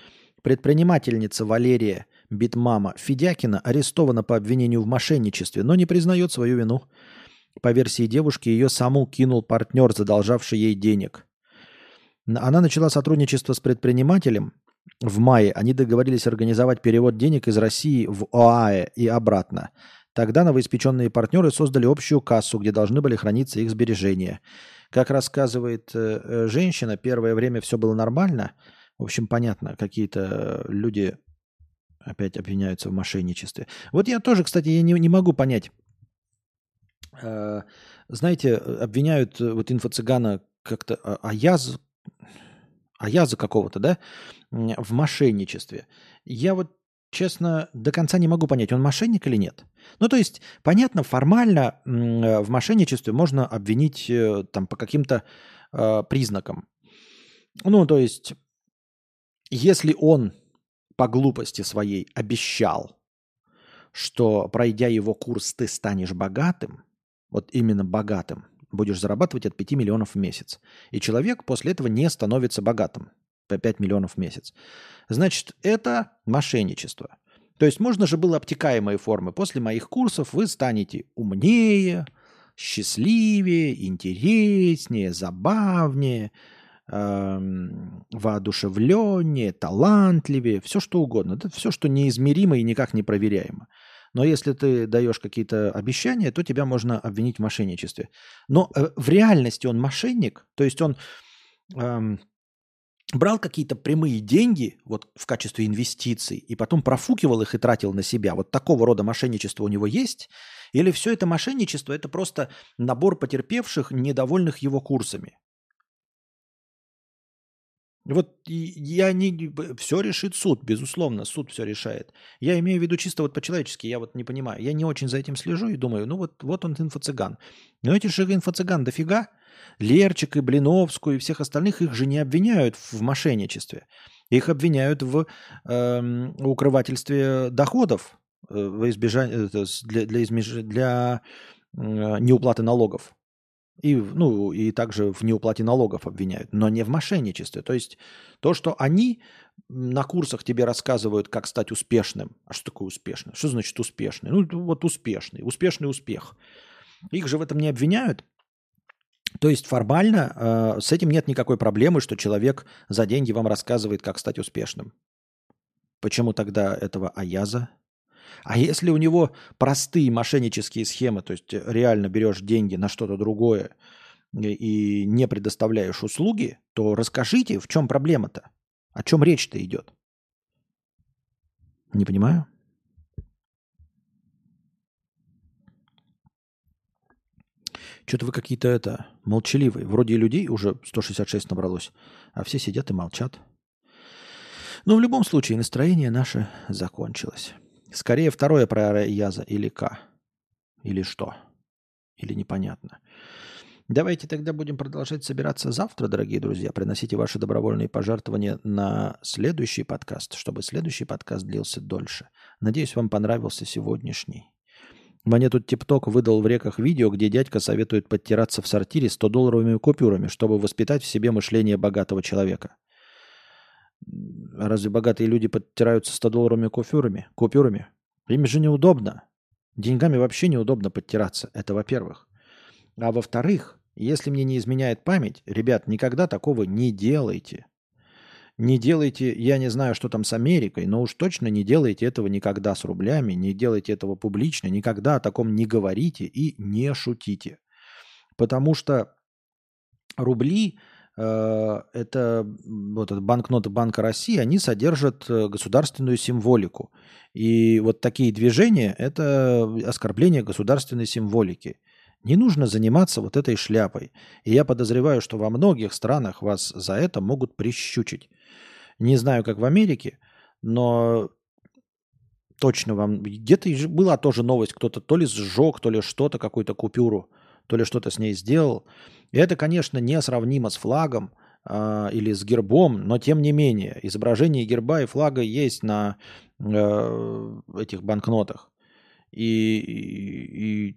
Speaker 1: Предпринимательница Валерия Битмама Федякина арестована по обвинению в мошенничестве, но не признает свою вину. По версии девушки, ее саму кинул партнер, задолжавший ей денег. Она начала сотрудничество с предпринимателем, в мае они договорились организовать перевод денег из России в ОАЭ и обратно. Тогда новоиспеченные партнеры создали общую кассу, где должны были храниться их сбережения. Как рассказывает э, э женщина, первое время все было нормально. В общем, понятно, какие-то люди опять обвиняются в мошенничестве. Вот я тоже, кстати, я не, не могу понять. Э, знаете, обвиняют э, вот инфо-цыгана как-то, а, а я а я за какого-то, да, в мошенничестве. Я вот, честно, до конца не могу понять, он мошенник или нет. Ну, то есть, понятно, формально э, в мошенничестве можно обвинить э, там по каким-то э, признакам. Ну, то есть, если он по глупости своей обещал, что пройдя его курс ты станешь богатым, вот именно богатым, будешь зарабатывать от 5 миллионов в месяц. И человек после этого не становится богатым 5 миллионов в месяц. Значит, это мошенничество. То есть можно же было обтекаемые формы. После моих курсов вы станете умнее, счастливее, интереснее, забавнее, эм, воодушевленнее, талантливее, все что угодно. Это все, что неизмеримо и никак не проверяемо. Но если ты даешь какие-то обещания, то тебя можно обвинить в мошенничестве. Но э, в реальности он мошенник, то есть он эм, брал какие-то прямые деньги вот в качестве инвестиций и потом профукивал их и тратил на себя. Вот такого рода мошенничество у него есть? Или все это мошенничество – это просто набор потерпевших, недовольных его курсами? Вот я не... Все решит суд, безусловно, суд все решает. Я имею в виду чисто вот по-человечески, я вот не понимаю. Я не очень за этим слежу и думаю, ну вот, вот он инфо-цыган. Но эти же инфо-цыган дофига. Лерчик и Блиновскую и всех остальных их же не обвиняют в мошенничестве. Их обвиняют в э, укрывательстве доходов э, в избежание, э, для, для, измеж... для э, неуплаты налогов. И, ну, и также в неуплате налогов обвиняют, но не в мошенничестве. То есть то, что они на курсах тебе рассказывают, как стать успешным. А что такое успешный? Что значит успешный? Ну, вот успешный, успешный успех. Их же в этом не обвиняют. То есть формально э, с этим нет никакой проблемы, что человек за деньги вам рассказывает, как стать успешным. Почему тогда этого Аяза? А если у него простые мошеннические схемы, то есть реально берешь деньги на что-то другое и не предоставляешь услуги, то расскажите, в чем проблема-то? О чем речь-то идет? Не понимаю. Что-то вы какие-то это молчаливые. Вроде и людей уже 166 набралось, а все сидят и молчат. Но в любом случае настроение наше закончилось. Скорее второе про Яза или К. Или что? Или непонятно. Давайте тогда будем продолжать собираться завтра, дорогие друзья. Приносите ваши добровольные пожертвования на следующий подкаст, чтобы следующий подкаст длился дольше. Надеюсь, вам понравился сегодняшний. Мне тут ТикТок выдал в реках видео, где дядька советует подтираться в сортире 100-долларовыми купюрами, чтобы воспитать в себе мышление богатого человека. Разве богатые люди подтираются 100-долларовыми купюрами? купюрами? Им же неудобно. Деньгами вообще неудобно подтираться. Это во-первых. А во-вторых, если мне не изменяет память, ребят, никогда такого не делайте. Не делайте, я не знаю, что там с Америкой, но уж точно не делайте этого никогда с рублями, не делайте этого публично, никогда о таком не говорите и не шутите. Потому что рубли э, это вот это банкноты Банка России, они содержат э, государственную символику. И вот такие движения – это оскорбление государственной символики. Не нужно заниматься вот этой шляпой. И я подозреваю, что во многих странах вас за это могут прищучить. Не знаю, как в Америке, но точно вам... Где-то была тоже новость, кто-то то ли сжег, то ли что-то, какую-то купюру, то ли что-то с ней сделал. И это, конечно, не сравнимо с флагом э, или с гербом, но тем не менее, изображение герба и флага есть на э, этих банкнотах. И, и, и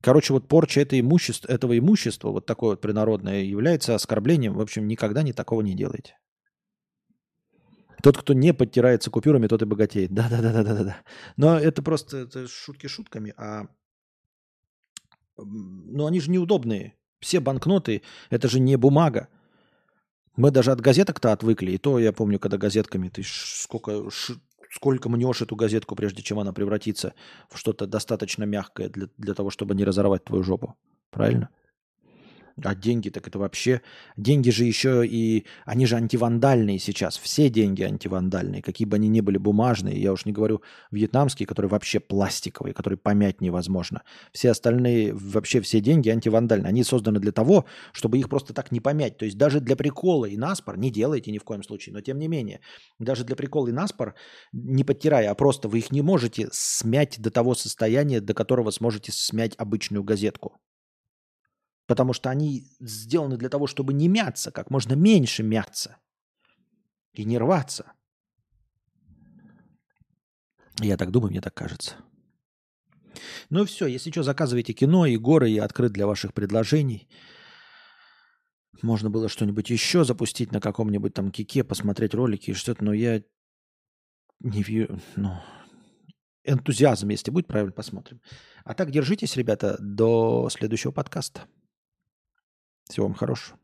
Speaker 1: Короче, вот порча это имущество, этого имущества, вот такое вот принародное, является оскорблением. В общем, никогда не такого не делайте. Тот, кто не подтирается купюрами, тот и богатеет. Да-да-да-да-да-да. Но это просто это шутки шутками, а ну, они же неудобные. Все банкноты, это же не бумага. Мы даже от газеток-то отвыкли. И то я помню, когда газетками ты сколько сколько мнешь эту газетку, прежде чем она превратится в что-то достаточно мягкое для, для того, чтобы не разорвать твою жопу. Правильно? А деньги, так это вообще... Деньги же еще и... Они же антивандальные сейчас. Все деньги антивандальные. Какие бы они ни были бумажные. Я уж не говорю вьетнамские, которые вообще пластиковые, которые помять невозможно. Все остальные, вообще все деньги антивандальные. Они созданы для того, чтобы их просто так не помять. То есть даже для прикола и наспор не делайте ни в коем случае. Но тем не менее, даже для прикола и наспор, не подтирая, а просто вы их не можете смять до того состояния, до которого сможете смять обычную газетку. Потому что они сделаны для того, чтобы не мяться, как можно меньше мяться. И не рваться. Я так думаю, мне так кажется. Ну все, если что, заказывайте кино, и горы, я открыт для ваших предложений. Можно было что-нибудь еще запустить на каком-нибудь там кике, посмотреть ролики и что-то, но я не вижу, ну, энтузиазм, если будет, правильно посмотрим. А так держитесь, ребята, до следующего подкаста. Всего вам хорошего.